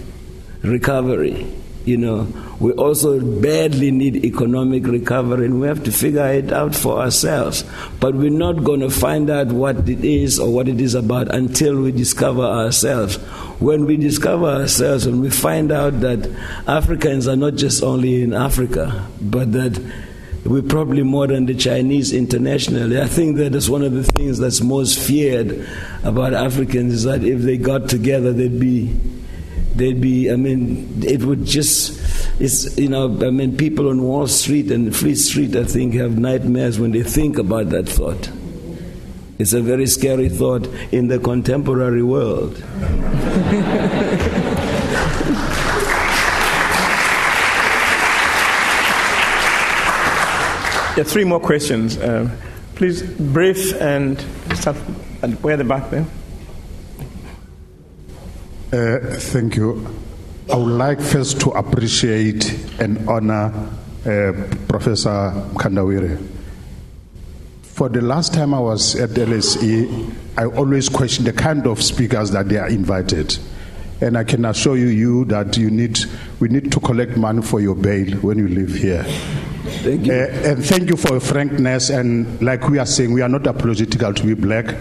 recovery, you know. We also badly need economic recovery, and we have to figure it out for ourselves. But we're not going to find out what it is or what it is about until we discover ourselves. When we discover ourselves, and we find out that Africans are not just only in Africa, but that we're probably more than the Chinese internationally. I think that is one of the things that's most feared about Africans is that if they got together, they'd be, they'd be. I mean, it would just. It's you know. I mean, people on Wall Street and Fleet Street, I think, have nightmares when they think about that thought. It's a very scary thought in the contemporary world. Yeah, three more questions. Uh, please, brief and start where the back there. Uh, thank you. I would like first to appreciate and honor uh, Professor Mkandawire. For the last time I was at LSE, I always question the kind of speakers that they are invited. And I can assure you, you that you need, we need to collect money for your bail when you live here. Thank you. Uh, and thank you for your frankness. And like we are saying, we are not apologetical to be black,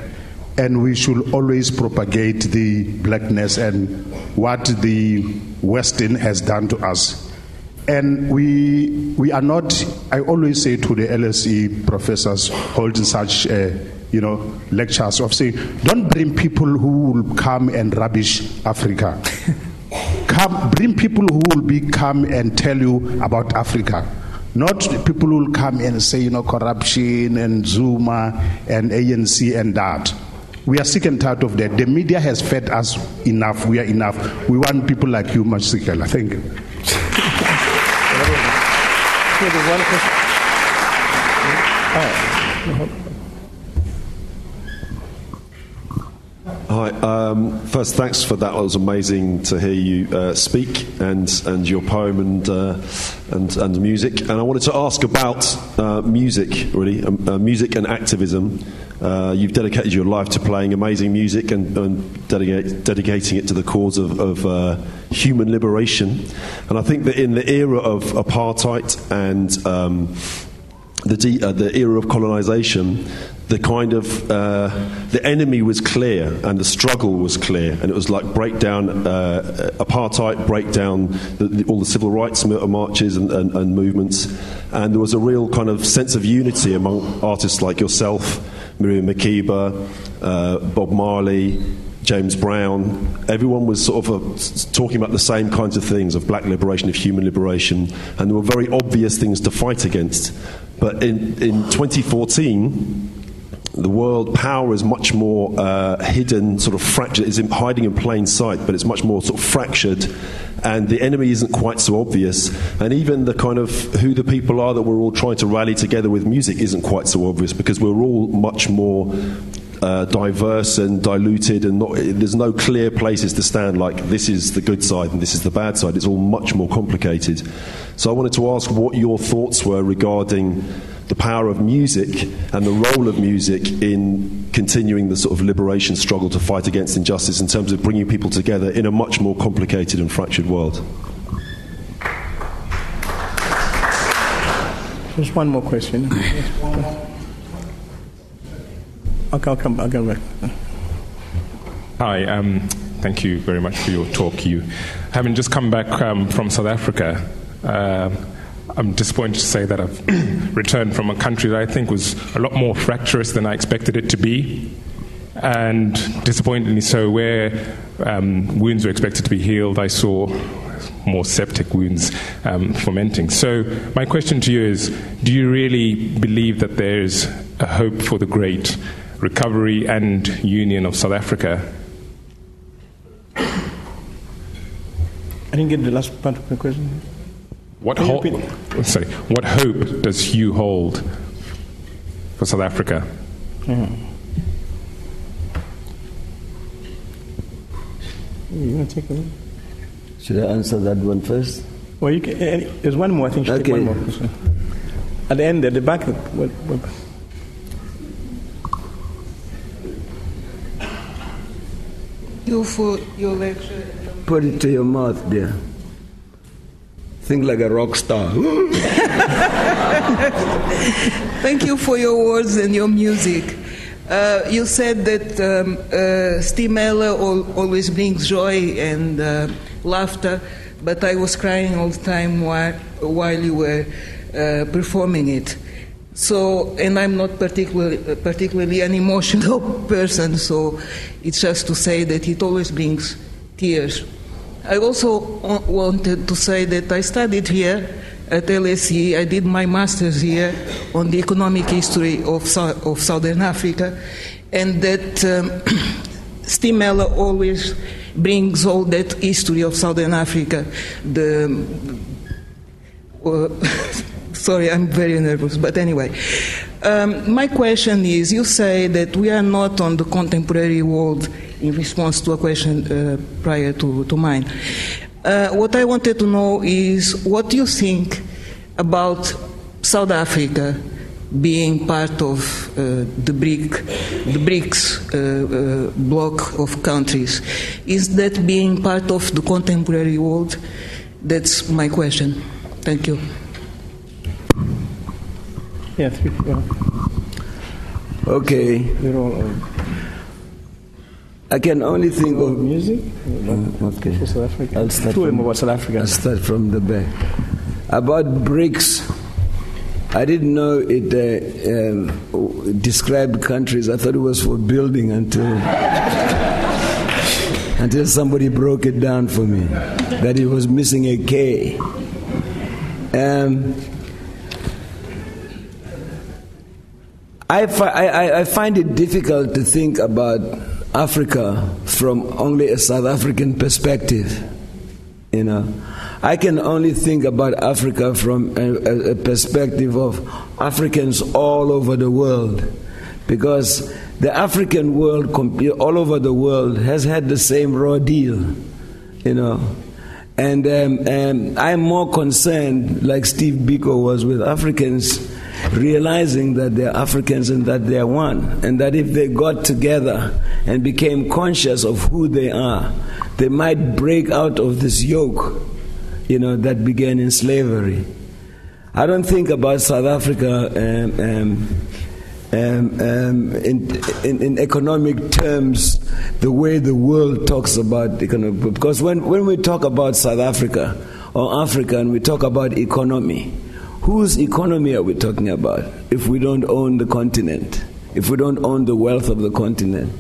and we should always propagate the blackness and what the Western has done to us. And we we are not. I always say to the LSE professors holding such. Uh, you know, lectures of saying, don't bring people who will come and rubbish Africa. come, bring people who will be come and tell you about Africa. Not people who will come and say, you know, corruption and Zuma and ANC and that. We are sick and tired of that. The media has fed us enough. We are enough. We want people like you, Masekela. Thank you. Hi. Um, first, thanks for that. It was amazing to hear you uh, speak and and your poem and uh, and and music. And I wanted to ask about uh, music, really, um, uh, music and activism. Uh, you've dedicated your life to playing amazing music and, and dedicate, dedicating it to the cause of, of uh, human liberation. And I think that in the era of apartheid and um, the, de- uh, the era of colonization, the kind of uh, the enemy was clear and the struggle was clear, and it was like break down uh, apartheid, break down the, the, all the civil rights marches and, and, and, movements, and there was a real kind of sense of unity among artists like yourself, Miriam Makeba, uh, Bob Marley. James Brown, everyone was sort of uh, talking about the same kinds of things of black liberation, of human liberation, and there were very obvious things to fight against. But in, in 2014, the world power is much more uh, hidden, sort of fractured, is in, hiding in plain sight, but it's much more sort of fractured, and the enemy isn't quite so obvious. And even the kind of who the people are that we're all trying to rally together with music isn't quite so obvious because we're all much more uh, diverse and diluted, and not, there's no clear places to stand like this is the good side and this is the bad side. It's all much more complicated. So I wanted to ask what your thoughts were regarding the power of music and the role of music in continuing the sort of liberation struggle to fight against injustice in terms of bringing people together in a much more complicated and fractured world. Just one more question. Okay, I'll come, I'll back. Hi, um, thank you very much for your talk. You, having just come back um, from South Africa, uh, I'm disappointed to say that I've returned from a country that I think was a lot more fractious than I expected it to be. And disappointingly so, where um, wounds were expected to be healed, I saw more septic wounds um, fomenting. So, my question to you is Do you really believe that there's a hope for the great recovery and union of South Africa? I didn't get the last part of the question. What, Can you ho- oh, sorry, what hope does Hugh hold for South Africa? Mm-hmm. You want to take a look? Should I answer that one first? Well, you can, any, there's one more. I think you should take Okay. one more. At the end, at the back. What, what, you for your lecture. Put it to your mouth, dear. Think like a rock star. Thank you for your words and your music. Uh, you said that um, uh, Steve Miller al- always brings joy and uh, laughter, but I was crying all the time while, while you were uh, performing it. So, and I'm not particularly, particularly an emotional person, so it's just to say that it always brings tears. I also wanted to say that I studied here at LSE. I did my master's here on the economic history of, of Southern Africa, and that um, Miller always brings all that history of Southern Africa. The uh, sorry, I'm very nervous, but anyway. Um, my question is you say that we are not on the contemporary world in response to a question uh, prior to, to mine. Uh, what I wanted to know is what you think about South Africa being part of uh, the BRIC, the BRICS uh, uh, bloc of countries? Is that being part of the contemporary world? That's my question. Thank you. Yeah, three, yeah. Okay. We're all on I can only think of music. Uh, okay. South Africa. I'll start Two from- about South Africa. I'll start from the back. About BRICS, I didn't know it uh, um, described countries. I thought it was for building until until somebody broke it down for me that it was missing a K. Um, I, fi- I, I- find it difficult to think about Africa from only a South African perspective. You know, I can only think about Africa from a, a- perspective of Africans all over the world, because the African world, all over the world, has had the same raw deal. You know, and um, um, I'm more concerned, like Steve Biko was, with Africans realizing that they're Africans and that they're one, and that if they got together and became conscious of who they are, they might break out of this yoke, you know, that began in slavery. I don't think about South Africa um, um, um, um, in, in, in economic terms the way the world talks about economic. Because when, when we talk about South Africa or Africa and we talk about economy, whose economy are we talking about if we don't own the continent, if we don't own the wealth of the continent?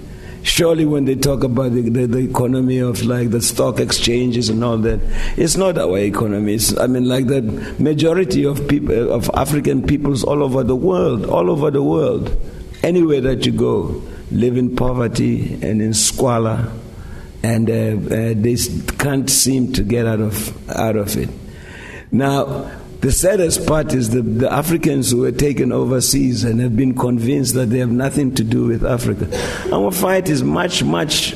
Surely, when they talk about the, the, the economy of like the stock exchanges and all that, it's not our economy. It's, I mean, like the majority of people, of African peoples all over the world, all over the world, anywhere that you go, live in poverty and in squalor, and uh, uh, they can't seem to get out of out of it. Now, the saddest part is the, the Africans who were taken overseas and have been convinced that they have nothing to do with Africa. Our fight is much, much.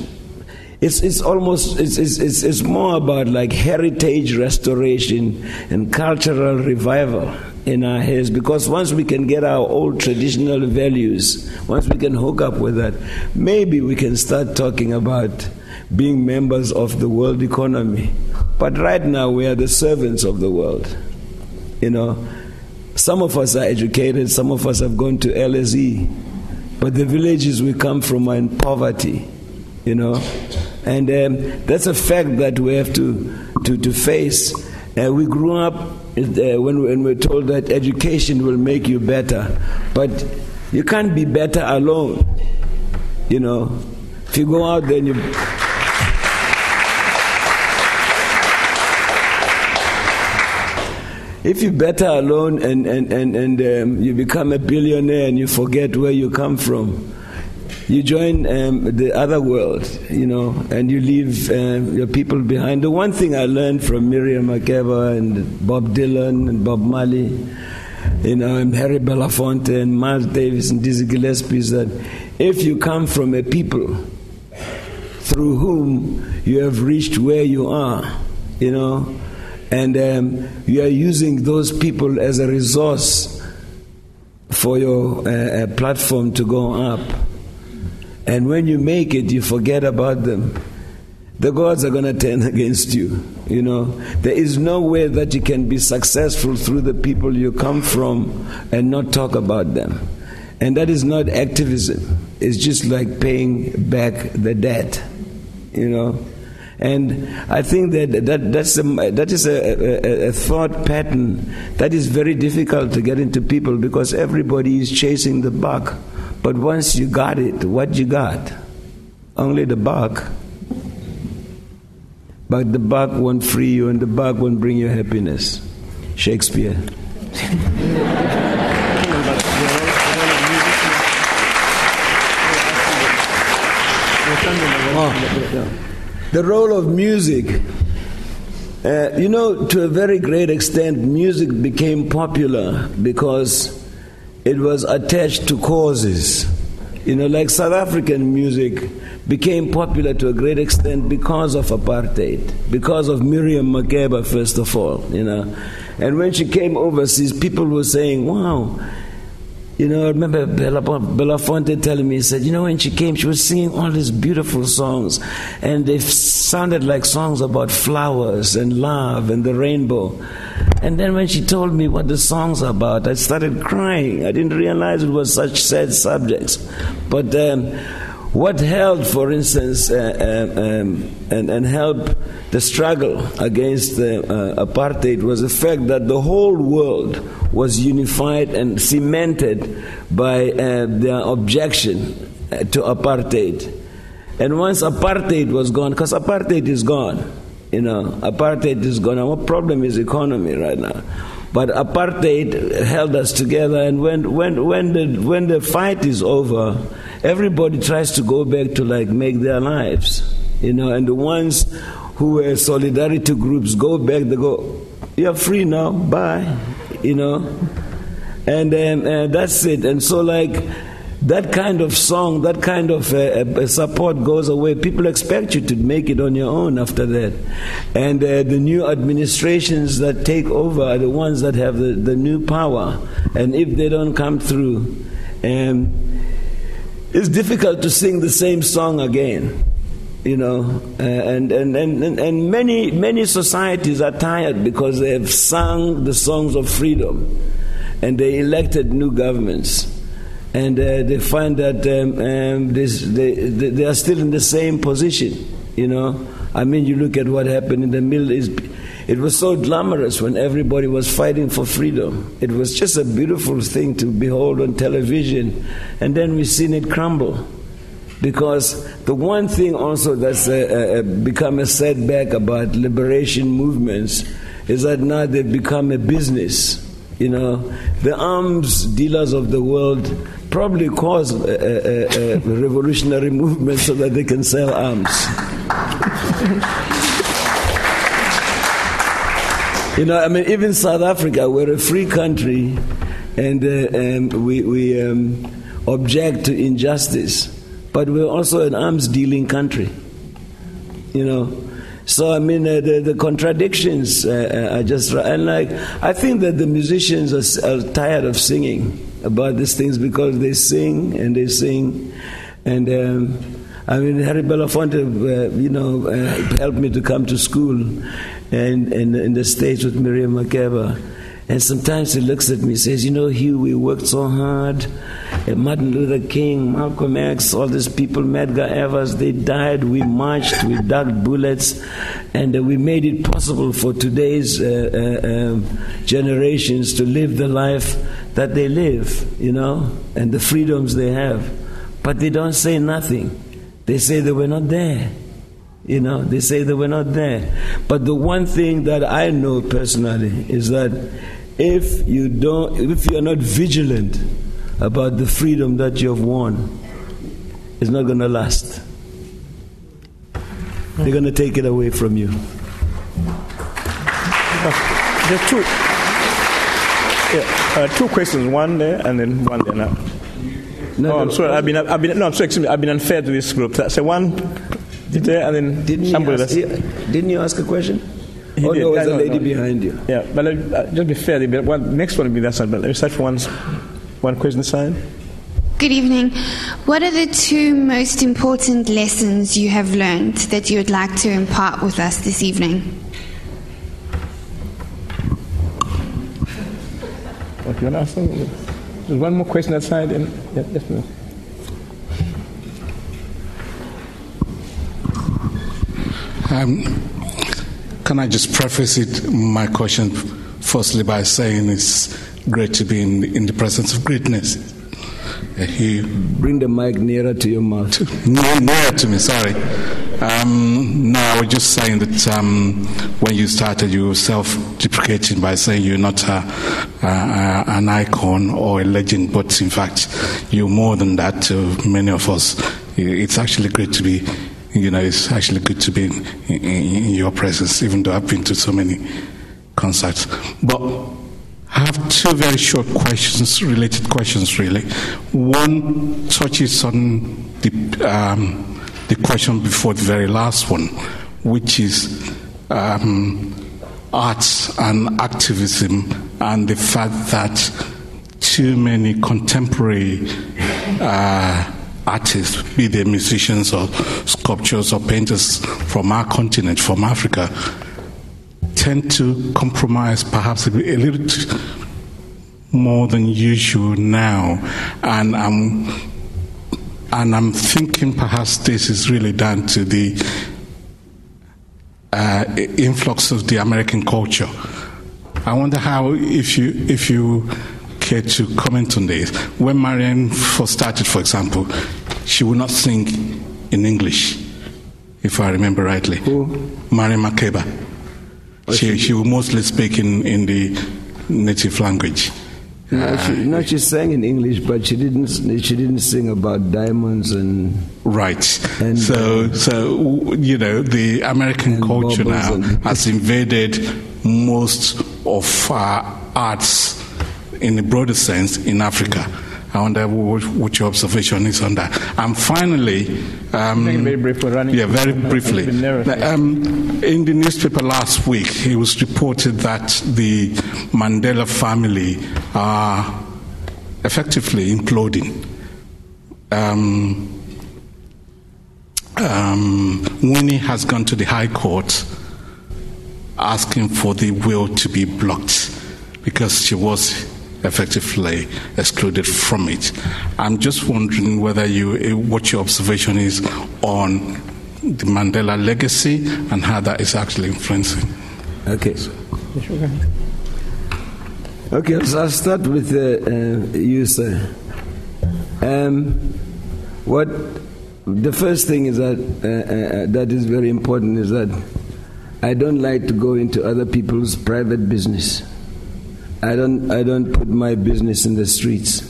It's, it's almost it's, it's, it's, more about like heritage restoration and cultural revival in our heads because once we can get our old traditional values once we can hook up with that maybe we can start talking about being members of the world economy but right now we are the servants of the world you know, some of us are educated, some of us have gone to LSE, but the villages we come from are in poverty, you know, and um, that's a fact that we have to to, to face. Uh, we grew up uh, when, when we're told that education will make you better, but you can't be better alone, you know. If you go out there and you If you better alone and, and, and, and um, you become a billionaire and you forget where you come from, you join um, the other world, you know, and you leave um, your people behind. The one thing I learned from Miriam Makeba and Bob Dylan and Bob Marley, you know, and Harry Belafonte and Miles Davis and Dizzy Gillespie is that if you come from a people through whom you have reached where you are, you know, and um, you are using those people as a resource for your uh, uh platform to go up and when you make it, you forget about them. The gods are going to turn against you. You know, there is no way that you can be successful through the people you come from and not talk about them. And that is not activism. It's just like paying back the debt. You know, and I think that, that that's a, that is a, a, a, thought pattern that is very difficult to get into people because everybody is chasing the buck. But once you got it, what you got? Only the buck. But the buck won't free you and the buck won't bring you happiness. Shakespeare. Oh. The role of music. Uh, you know, to a very great extent, music became popular because it was attached to causes. You know, like South African music became popular to a great extent because of apartheid, because of Miriam Makeba, first of all, you know. And when she came overseas, people were saying, wow, you know, I remember Bella, Belafonte telling me, he said, you know, when she came, she was singing all these beautiful songs, and they sounded like songs about flowers and love and the rainbow. And then when she told me what the songs are about, I started crying. I didn't realize it was such sad subjects. But um, what held, for instance, uh, uh, um, and, and helped the struggle against the, uh, apartheid was the fact that the whole world was unified and cemented by uh, their objection uh, to apartheid. And once apartheid was gone, because apartheid is gone, you know, apartheid is gone. Our problem is economy right now. But apartheid held us together, and when, when, when, the, when the fight is over, everybody tries to go back to like make their lives, you know, and the ones who were solidarity groups go back, they go, you're free now, bye, you know, and um, uh, that's it. And so, like, that kind of song, that kind of uh, uh, support goes away. People expect you to make it on your own after that. And uh, the new administrations that take over are the ones that have the, the new power. And if they don't come through, um, it's difficult to sing the same song again. You know, uh, and, and, and, and many, many societies are tired because they have sung the songs of freedom and they elected new governments. And uh, they find that um, um, this, they, they are still in the same position, you know. I mean, you look at what happened in the Middle East it was so glamorous when everybody was fighting for freedom. It was just a beautiful thing to behold on television. And then we've seen it crumble. Because the one thing also that's a, a, become a setback about liberation movements is that now they've become a business. You know, the arms dealers of the world probably cause a, a revolutionary movement so that they can sell arms. You know, I mean, even South Africa, we're a free country, and, uh, and we, we um, object to injustice, but we're also an arms dealing country. You know, so I mean, uh, the, the, contradictions uh, uh, are just and like I think that the musicians are, are, tired of singing about these things because they sing and they sing, and um, I mean, Harry Belafonte, uh, you know, uh, helped me to come to school, and, and in the stage with Miriam Makeba. And sometimes he looks at me and says, You know, Hugh, we worked so hard. And Martin Luther King, Malcolm X, all these people, Medgar Evers, they died. We marched, we dug bullets, and uh, we made it possible for today's uh, uh, um, generations to live the life that they live, you know, and the freedoms they have. But they don't say nothing. They say they were not there. You know, they say they were not there. But the one thing that I know personally is that if you don't, if you are not vigilant about the freedom that you have won, it's not going to last. They're going to take it away from you. There are two, yeah, uh, two questions, one there and then one there now. No, oh, I'm sorry. I've been, I've been, no, I'm sorry. Excuse me. I've been unfair to this group. That's So one there and then didn't somebody ask, Didn't you ask a question? He oh, did. there was a know, lady no. behind you. Yeah, but uh, just be fair. But one, next one will be that side. But let me start for one, one question aside. Good evening. What are the two most important lessons you have learned that you would like to impart with us this evening? What you want to ask? There's one more question outside. And, yeah, definitely. Um, can I just preface it, my question, firstly, by saying it's great to be in, in the presence of greatness. Uh, you Bring the mic nearer to your mouth. near, nearer to me, sorry. Um, no, I was just saying that um, when you started, you were self-deprecating by saying you're not a, a, an icon or a legend, but in fact, you're more than that to many of us. It's actually great to be you know, it's actually good to be in, in, in, your presence, even though I've been to so many concerts. But I have two very short questions, related questions, really. One touches on the, um, the question before the very last one, which is um, arts and activism, and the fact that too many contemporary uh, artists, be they musicians or sculptors or painters from our continent, from Africa, tend to compromise perhaps a little more than usual now. And I'm, and I'm thinking perhaps this is really down to the uh, influx of the American culture. I wonder how, if you, if you care to comment on this. When Marianne first started, for example, she would not sing in English, if I remember rightly. Who? Marianne Makeba. Oh, she, she would mostly speak in, in the native language. No, she, uh, no, she sang in English, but she didn't. She didn't sing about diamonds and right. And, so, so you know, the American culture now has invaded most of our arts in a broader sense in Africa. I wonder what, what your observation is on that. And finally, um, very brief. We're running. yeah, very briefly. It's been narrow. Um, in the newspaper last week, it was reported that the Mandela family are effectively imploding. Um, um, Winnie has gone to the High Court asking for the will to be blocked because she was effectively excluded from it. I'm just wondering whether you, eh, what your observation is on the Mandela legacy and how that is actually influencing. Okay. Okay, so I'll start with uh, uh, you, sir. Um, what the first thing is that uh, uh, that is very important is that I don't like to go into other people's private business. I don't I don't put my business in the streets,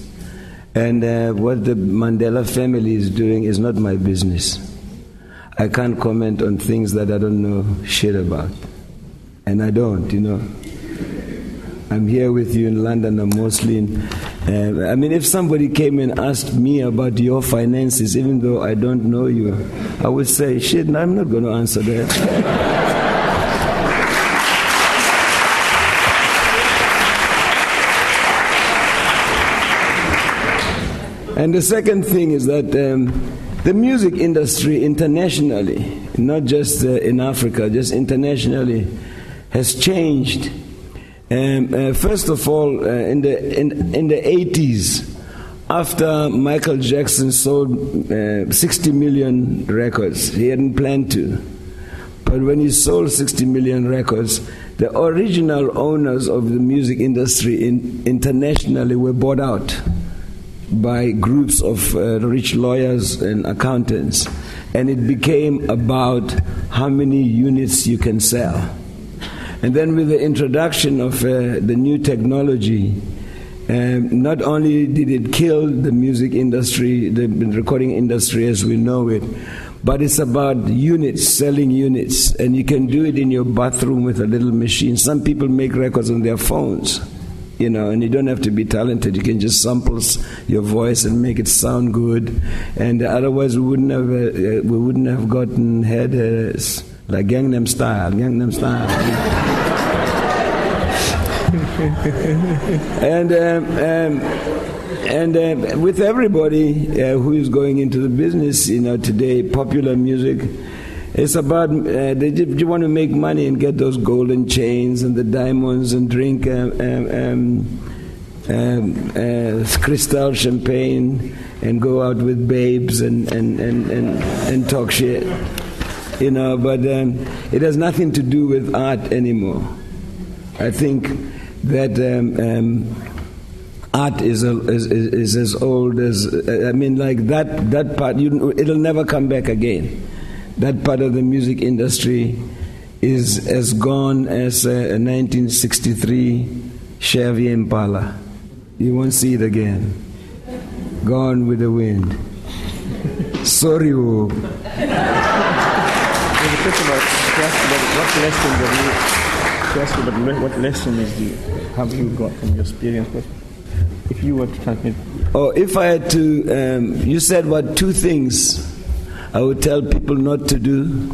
and uh, what the Mandela family is doing is not my business. I can't comment on things that I don't know shit about, and I don't, you know. I'm here with you in London. I'm mostly in. Uh, I mean, if somebody came and asked me about your finances, even though I don't know you, I would say, shit, I'm not going to answer that. and the second thing is that um, the music industry internationally, not just uh, in Africa, just internationally, has changed. Um, uh, first of all, uh, in the in, in the 80s, after Michael Jackson sold uh, 60 million records, he hadn't planned to. But when he sold 60 million records, the original owners of the music industry in, internationally were bought out by groups of uh, rich lawyers and accountants. And it became about how many units you can sell. And then, with the introduction of uh, the new technology, Um, not only did it kill the music industry, the recording industry as we know it, but it's about units, selling units, and you can do it in your bathroom with a little machine. Some people make records on their phones, you know, and you don't have to be talented. You can just sample your voice and make it sound good, and otherwise we wouldn't have uh, we wouldn't have gotten head uh, like Gangnam Style, Gangnam Style. and um, um, and uh, with everybody uh, who is going into the business, you know, today, popular music, it's about uh, just want to make money and get those golden chains and the diamonds and drink um, um, um, uh, crystal champagne and go out with babes and, and, and, and, and talk shit. You know, but um, it has nothing to do with art anymore. I think that um, um, art is, is, is, as old as I mean, like that that part. You, it'll never come back again. That part of the music industry is as gone as a, a 1963 Chevy Impala. You won't see it again. Gone with the wind. Sorry, oh. what lesson ask you, but what lessons do you, have you got from your experience? If you were to transmit. Oh, if I had to, um, you said what two things I would tell people not to do.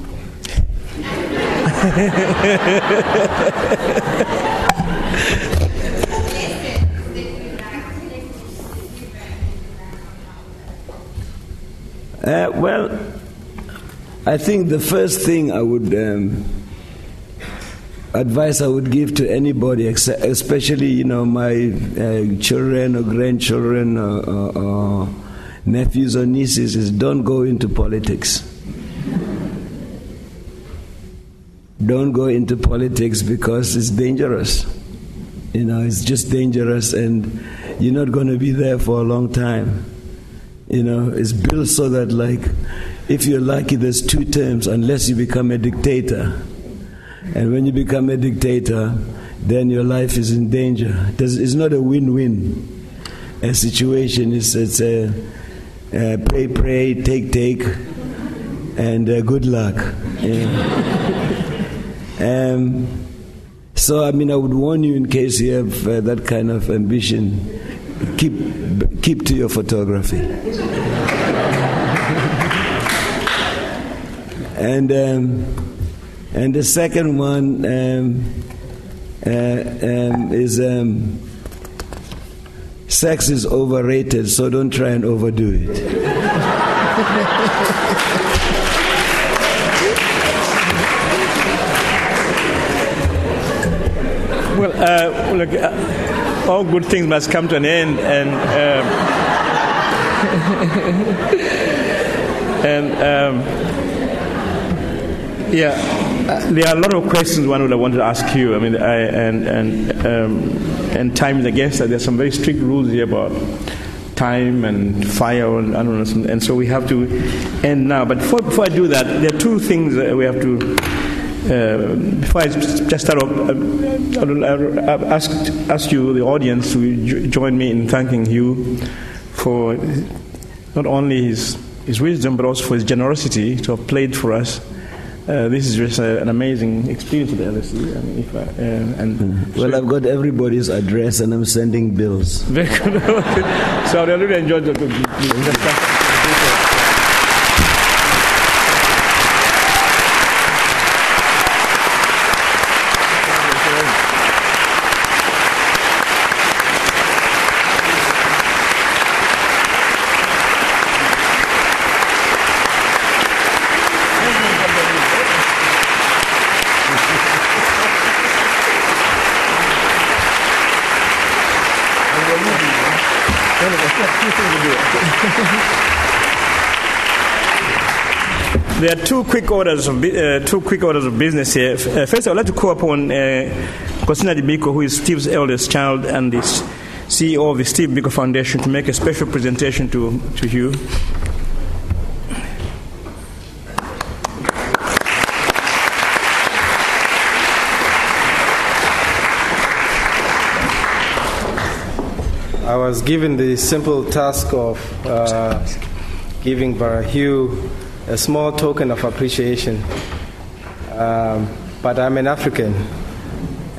uh, well, I think the first thing I would. Um, advice I would give to anybody, especially you know my uh, children or grandchildren or, or, or, nephews or nieces, is don't go into politics. Don't go into politics because it's dangerous. You know, it's just dangerous, and you're not going to be there for a long time. You know, it's built so that like, if you're lucky, there's two terms, unless you become a dictator and when you become a dictator, then your life is in danger. It's not a win win a situation. It's, it's a, a pray, pray, take, take, and uh, good luck. Yeah. um, so, I mean, I would warn you in case you have uh, that kind of ambition, keep, keep to your photography. and. Um, and the second one um, uh, um, is um, sex is overrated, so don't try and overdo it. well, uh, look, uh, all good things must come to an end, and um, and um, yeah. There are a lot of questions one would have wanted to ask you. I mean, I, and and um, and time is against that. There's some very strict rules here about time and fire and, and, and so we have to end now. But before, before I do that, there are two things that we have to. Uh, before I just start off, I'll ask, ask you, the audience, to join me in thanking you for not only his, his wisdom, but also for his generosity to have played for us uh, this is just uh, an amazing experience at the LSE. I mean, I, uh, and mm. well, I've got everybody's address and I'm sending bills. Very good. so I really enjoyed the. the There are two quick orders of uh, two quick orders of business here. Uh, first, I'd like to call upon uh, Nkosinathi Biko, who is Steve's eldest child and the CEO of the Steve Biko Foundation, to make a special presentation to to you. Was given the simple task of uh, giving Bra Hugh a small token of appreciation. Um, but I'm an African,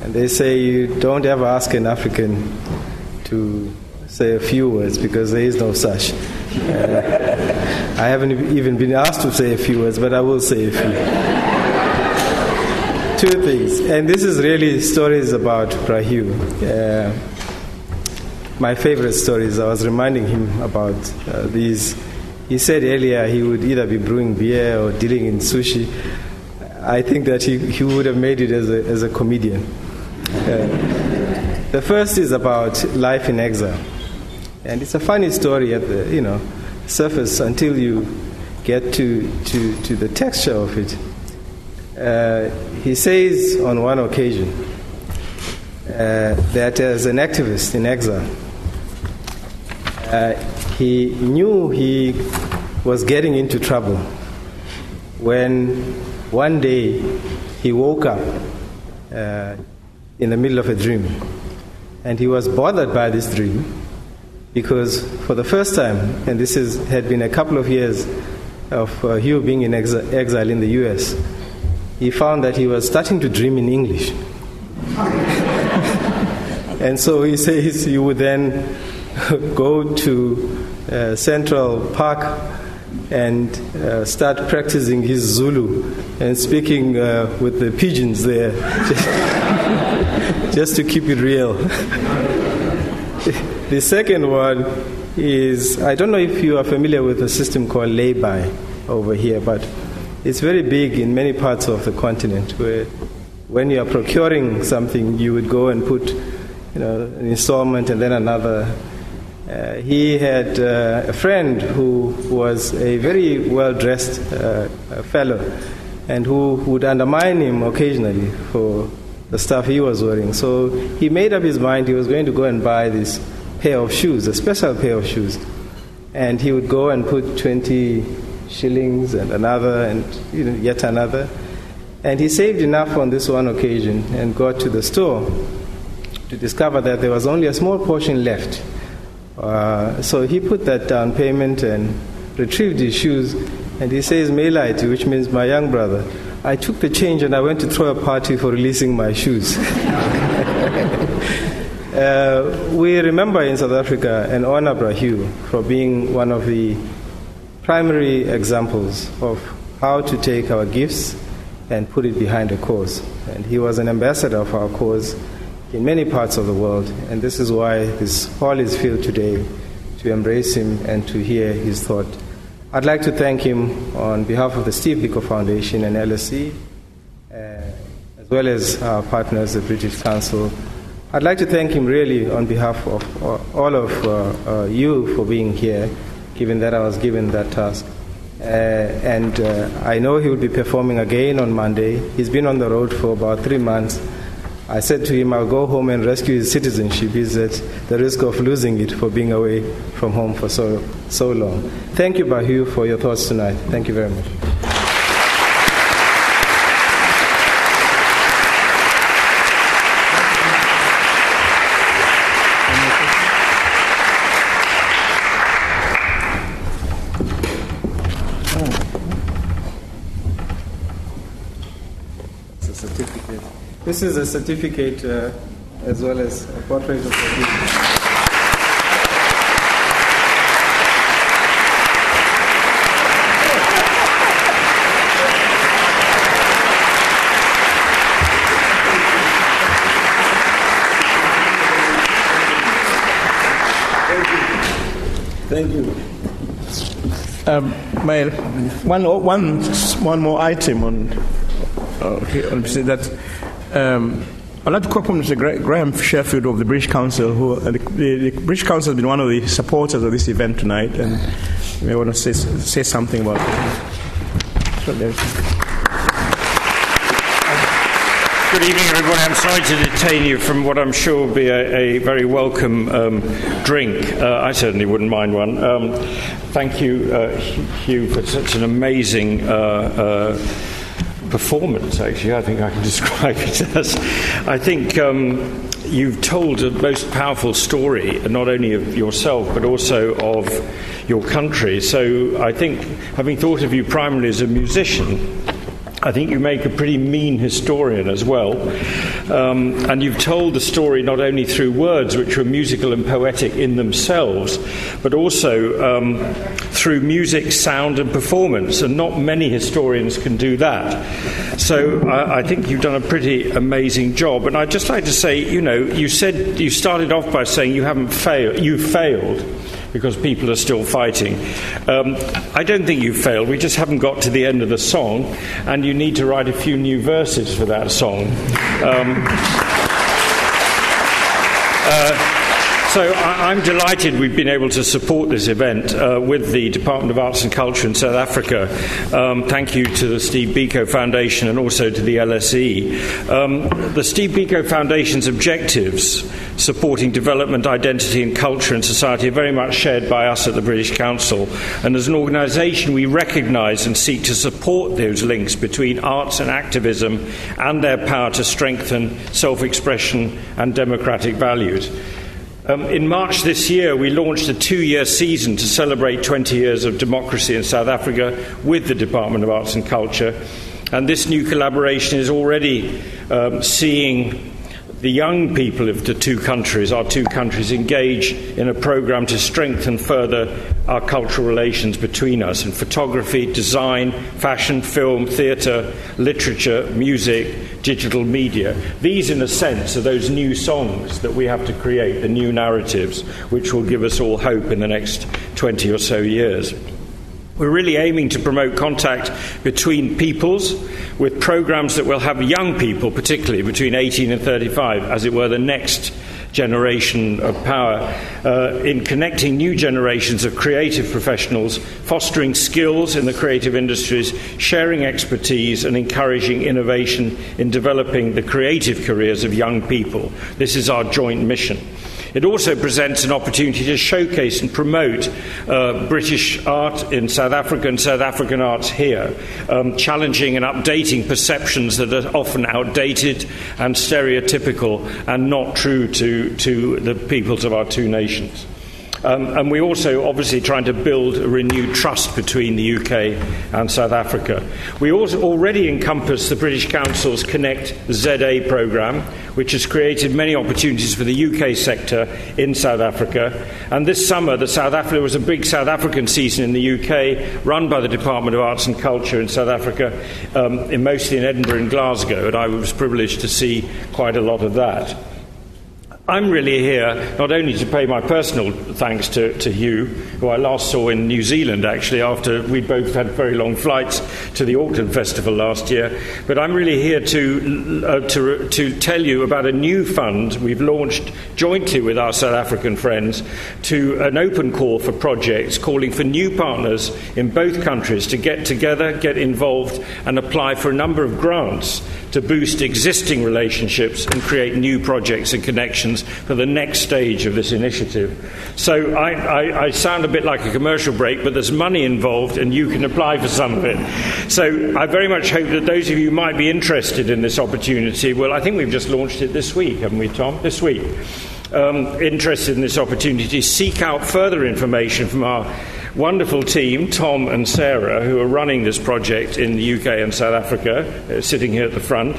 and they say you don't ever ask an African to say a few words because there is no such. Uh, I haven't even been asked to say a few words, but I will say a few. Two things, and this is really stories about Bra Hugh. Uh, my favorite stories. I was reminding him about uh, these. He said earlier he would either be brewing beer or dealing in sushi. I think that he, he would have made it as a, as a comedian. Uh, the first is about life in exile. And it's a funny story at the you know surface until you get to, to, to the texture of it. Uh, he says on one occasion uh, that as an activist in exile, uh, he knew he was getting into trouble when one day he woke up uh, in the middle of a dream and he was bothered by this dream because for the first time, and this is, had been a couple of years of uh, Hugh being in exi- exile in the US, he found that he was starting to dream in English. and so he says you would then go to uh, Central Park and uh, start practicing his Zulu and speaking uh, with the pigeons there, just, just to keep it real. The second one is I don't know if you are familiar with a system called lay-by over here, but it's very big in many parts of the continent where when you are procuring something, you would go and put you know, an installment and then another. Uh, he had uh, a friend who was a very well dressed uh, fellow and who would undermine him occasionally for the stuff he was wearing. So he made up his mind he was going to go and buy this pair of shoes, a special pair of shoes. And he would go and put 20 shillings and another and you know, yet another. And he saved enough on this one occasion and got to the store to discover that there was only a small portion left. Uh, so he put that down payment and retrieved his shoes. And he says, Melaiti, which means my young brother. I took the change and I went to throw a party for releasing my shoes. Uh, we remember in South Africa and honor Bra Hugh for being one of the primary examples of how to take our gifts and put it behind a cause. And he was an ambassador of our cause in many parts of the world, and this is why this hall is filled today to embrace him and to hear his thought. I'd like to thank him on behalf of the Steve Biko Foundation and LSE, uh, as well as our partners, the British Council. I'd like to thank him really on behalf of all of uh, uh, you for being here, given that I was given that task. Uh, and uh, I know he will be performing again on Monday. He's been on the road for about three months. I said to him, I'll go home and rescue his citizenship. He's at the risk of losing it for being away from home for so, so long. Thank you, Bra Hugh, for your thoughts tonight. Thank you very much. This is a certificate uh, as well as a portrait of the Thank you. Um, my, one, one, one more item on, okay, on that. Um, I'd like to upon Mr. Graham Sheffield of the British Council, who uh, the, the, British Council has been one of the supporters of this event tonight, and you may want to say, say something about it. Good evening, everybody. I'm sorry to detain you from what I'm sure will be a, a very welcome um, drink. Uh, I certainly wouldn't mind one. Um, thank you, uh, Hugh, for such an amazing. Performance, actually, I think I can describe it as. I think um, you've told a most powerful story, not only of yourself, but also of your country. So I think, having thought of you primarily as a musician, I think you make a pretty mean historian as well. Um, and you've told the story not only through words, which were musical and poetic in themselves, but also um, through music, sound, and performance. And not many historians can do that. So I, I think you've done a pretty amazing job. And I'd just like to say, you know, you said you started off by saying you haven't failed. You failed because people are still fighting. Um, I don't think you failed. We just haven't got to the end of the song, and you need to write a few new verses for that song. Um, uh, so I, am delighted we've been able to support this event uh, with the Department of Arts and Culture in South Africa. Um, thank you to the Steve Biko Foundation and also to the LSE. Um, the Steve Biko Foundation's objectives, supporting development, identity, and culture in society, are very much shared by us at the British Council. And as an organisation, we recognise and seek to support those links between arts and activism and their power to strengthen self expression and democratic values. Um, in March this year, we launched a two year season to celebrate 20 years of democracy in South Africa with the Department of Arts and Culture. And this new collaboration is already um, seeing the young people of the two countries, our two countries, engage in a program to strengthen further our cultural relations between us in photography, design, fashion, film, theatre, literature, music, digital media. These, in a sense, are those new songs that we have to create, the new narratives, which will give us all hope in the next 20 or so years. We're really aiming to promote contact between peoples with programs that will have young people, particularly between 18 and 35, as it were, the next generation of power, uh, in connecting new generations of creative professionals, fostering skills in the creative industries, sharing expertise, and encouraging innovation in developing the creative careers of young people. This is our joint mission. It also presents an opportunity to showcase and promote uh, British art in South Africa and South African arts here, um, challenging and updating perceptions that are often outdated and stereotypical and not true to, to the peoples of our two nations. Um, and we're also obviously trying to build a renewed trust between the UK and South Africa. We also already encompass the British Council's Connect ZA programme, which has created many opportunities for the UK sector in South Africa. And this summer, the South Africa was a big South African season in the UK, run by the Department of Arts and Culture in South Africa, um, in mostly in Edinburgh and Glasgow, and I was privileged to see quite a lot of that. I'm really here not only to pay my personal thanks to, to Hugh, who I last saw in New Zealand actually after we both had very long flights to the Auckland Festival last year, but I'm really here to, uh, to, to tell you about a new fund we've launched jointly with our South African friends to an open call for projects calling for new partners in both countries to get together, get involved, and apply for a number of grants to boost existing relationships and create new projects and connections for the next stage of this initiative. So I, I, I, sound a bit like a commercial break, but there's money involved and you can apply for some of it. So I very much hope that those of you who might be interested in this opportunity, well, I think we've just launched it this week, haven't we, Tom? This week. Um, interested in this opportunity, seek out further information from our wonderful team, Tom and Sarah, who are running this project in the UK and South Africa, uh, sitting here at the front.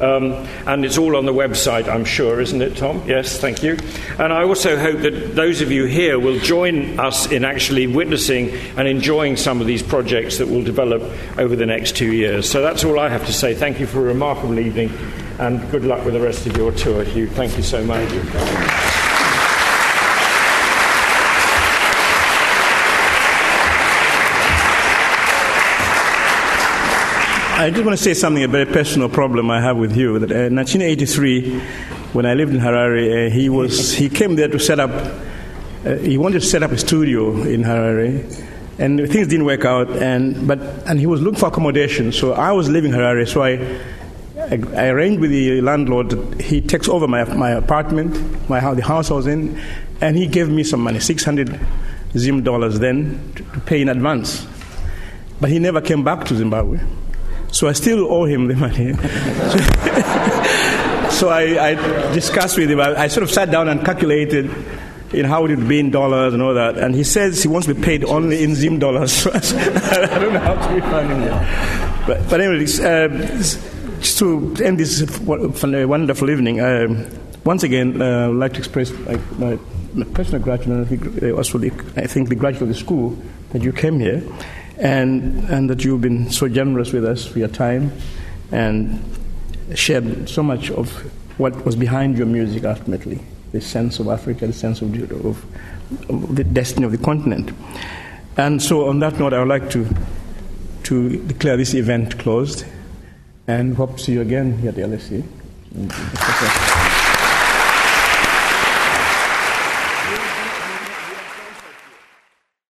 Um, and it's all on the website, I'm sure, isn't it, Tom? Yes, thank you. And I also hope that those of you here will join us in actually witnessing and enjoying some of these projects that will develop over the next two years. So that's all I have to say. Thank you for a remarkable evening, and good luck with the rest of your tour, Hugh. Thank you so much. I just want to say something, a very personal problem I have with you. That, uh, 1983, when I lived in Harare, uh, he, was, he came there to set up, uh, he wanted to set up a studio in Harare, and things didn't work out, and, but, and he was looking for accommodation. So I was living in Harare, so I, I, I arranged with the landlord he takes over my, my apartment, my house, the house I was in, and he gave me some money, 600 Zim dollars then, to, to pay in advance. But he never came back to Zimbabwe. So I still owe him the money. so I, I, discussed with him. I, I, sort of sat down and calculated in how it would be in dollars and all that. And he says he wants to be paid only in Zim dollars. I don't know how to refund him. But, but anyway, uh, just to end this wonderful evening, uh, once again, uh, I would like to express my, personal gratitude and uh, also the, I think the gratitude of the school that you came here and, and that you've been so generous with us for your time and shared so much of what was behind your music ultimately the sense of Africa, the sense of, of, of the destiny of the continent. And so, on that note, I would like to, to declare this event closed and hope to see you again here at the LSE.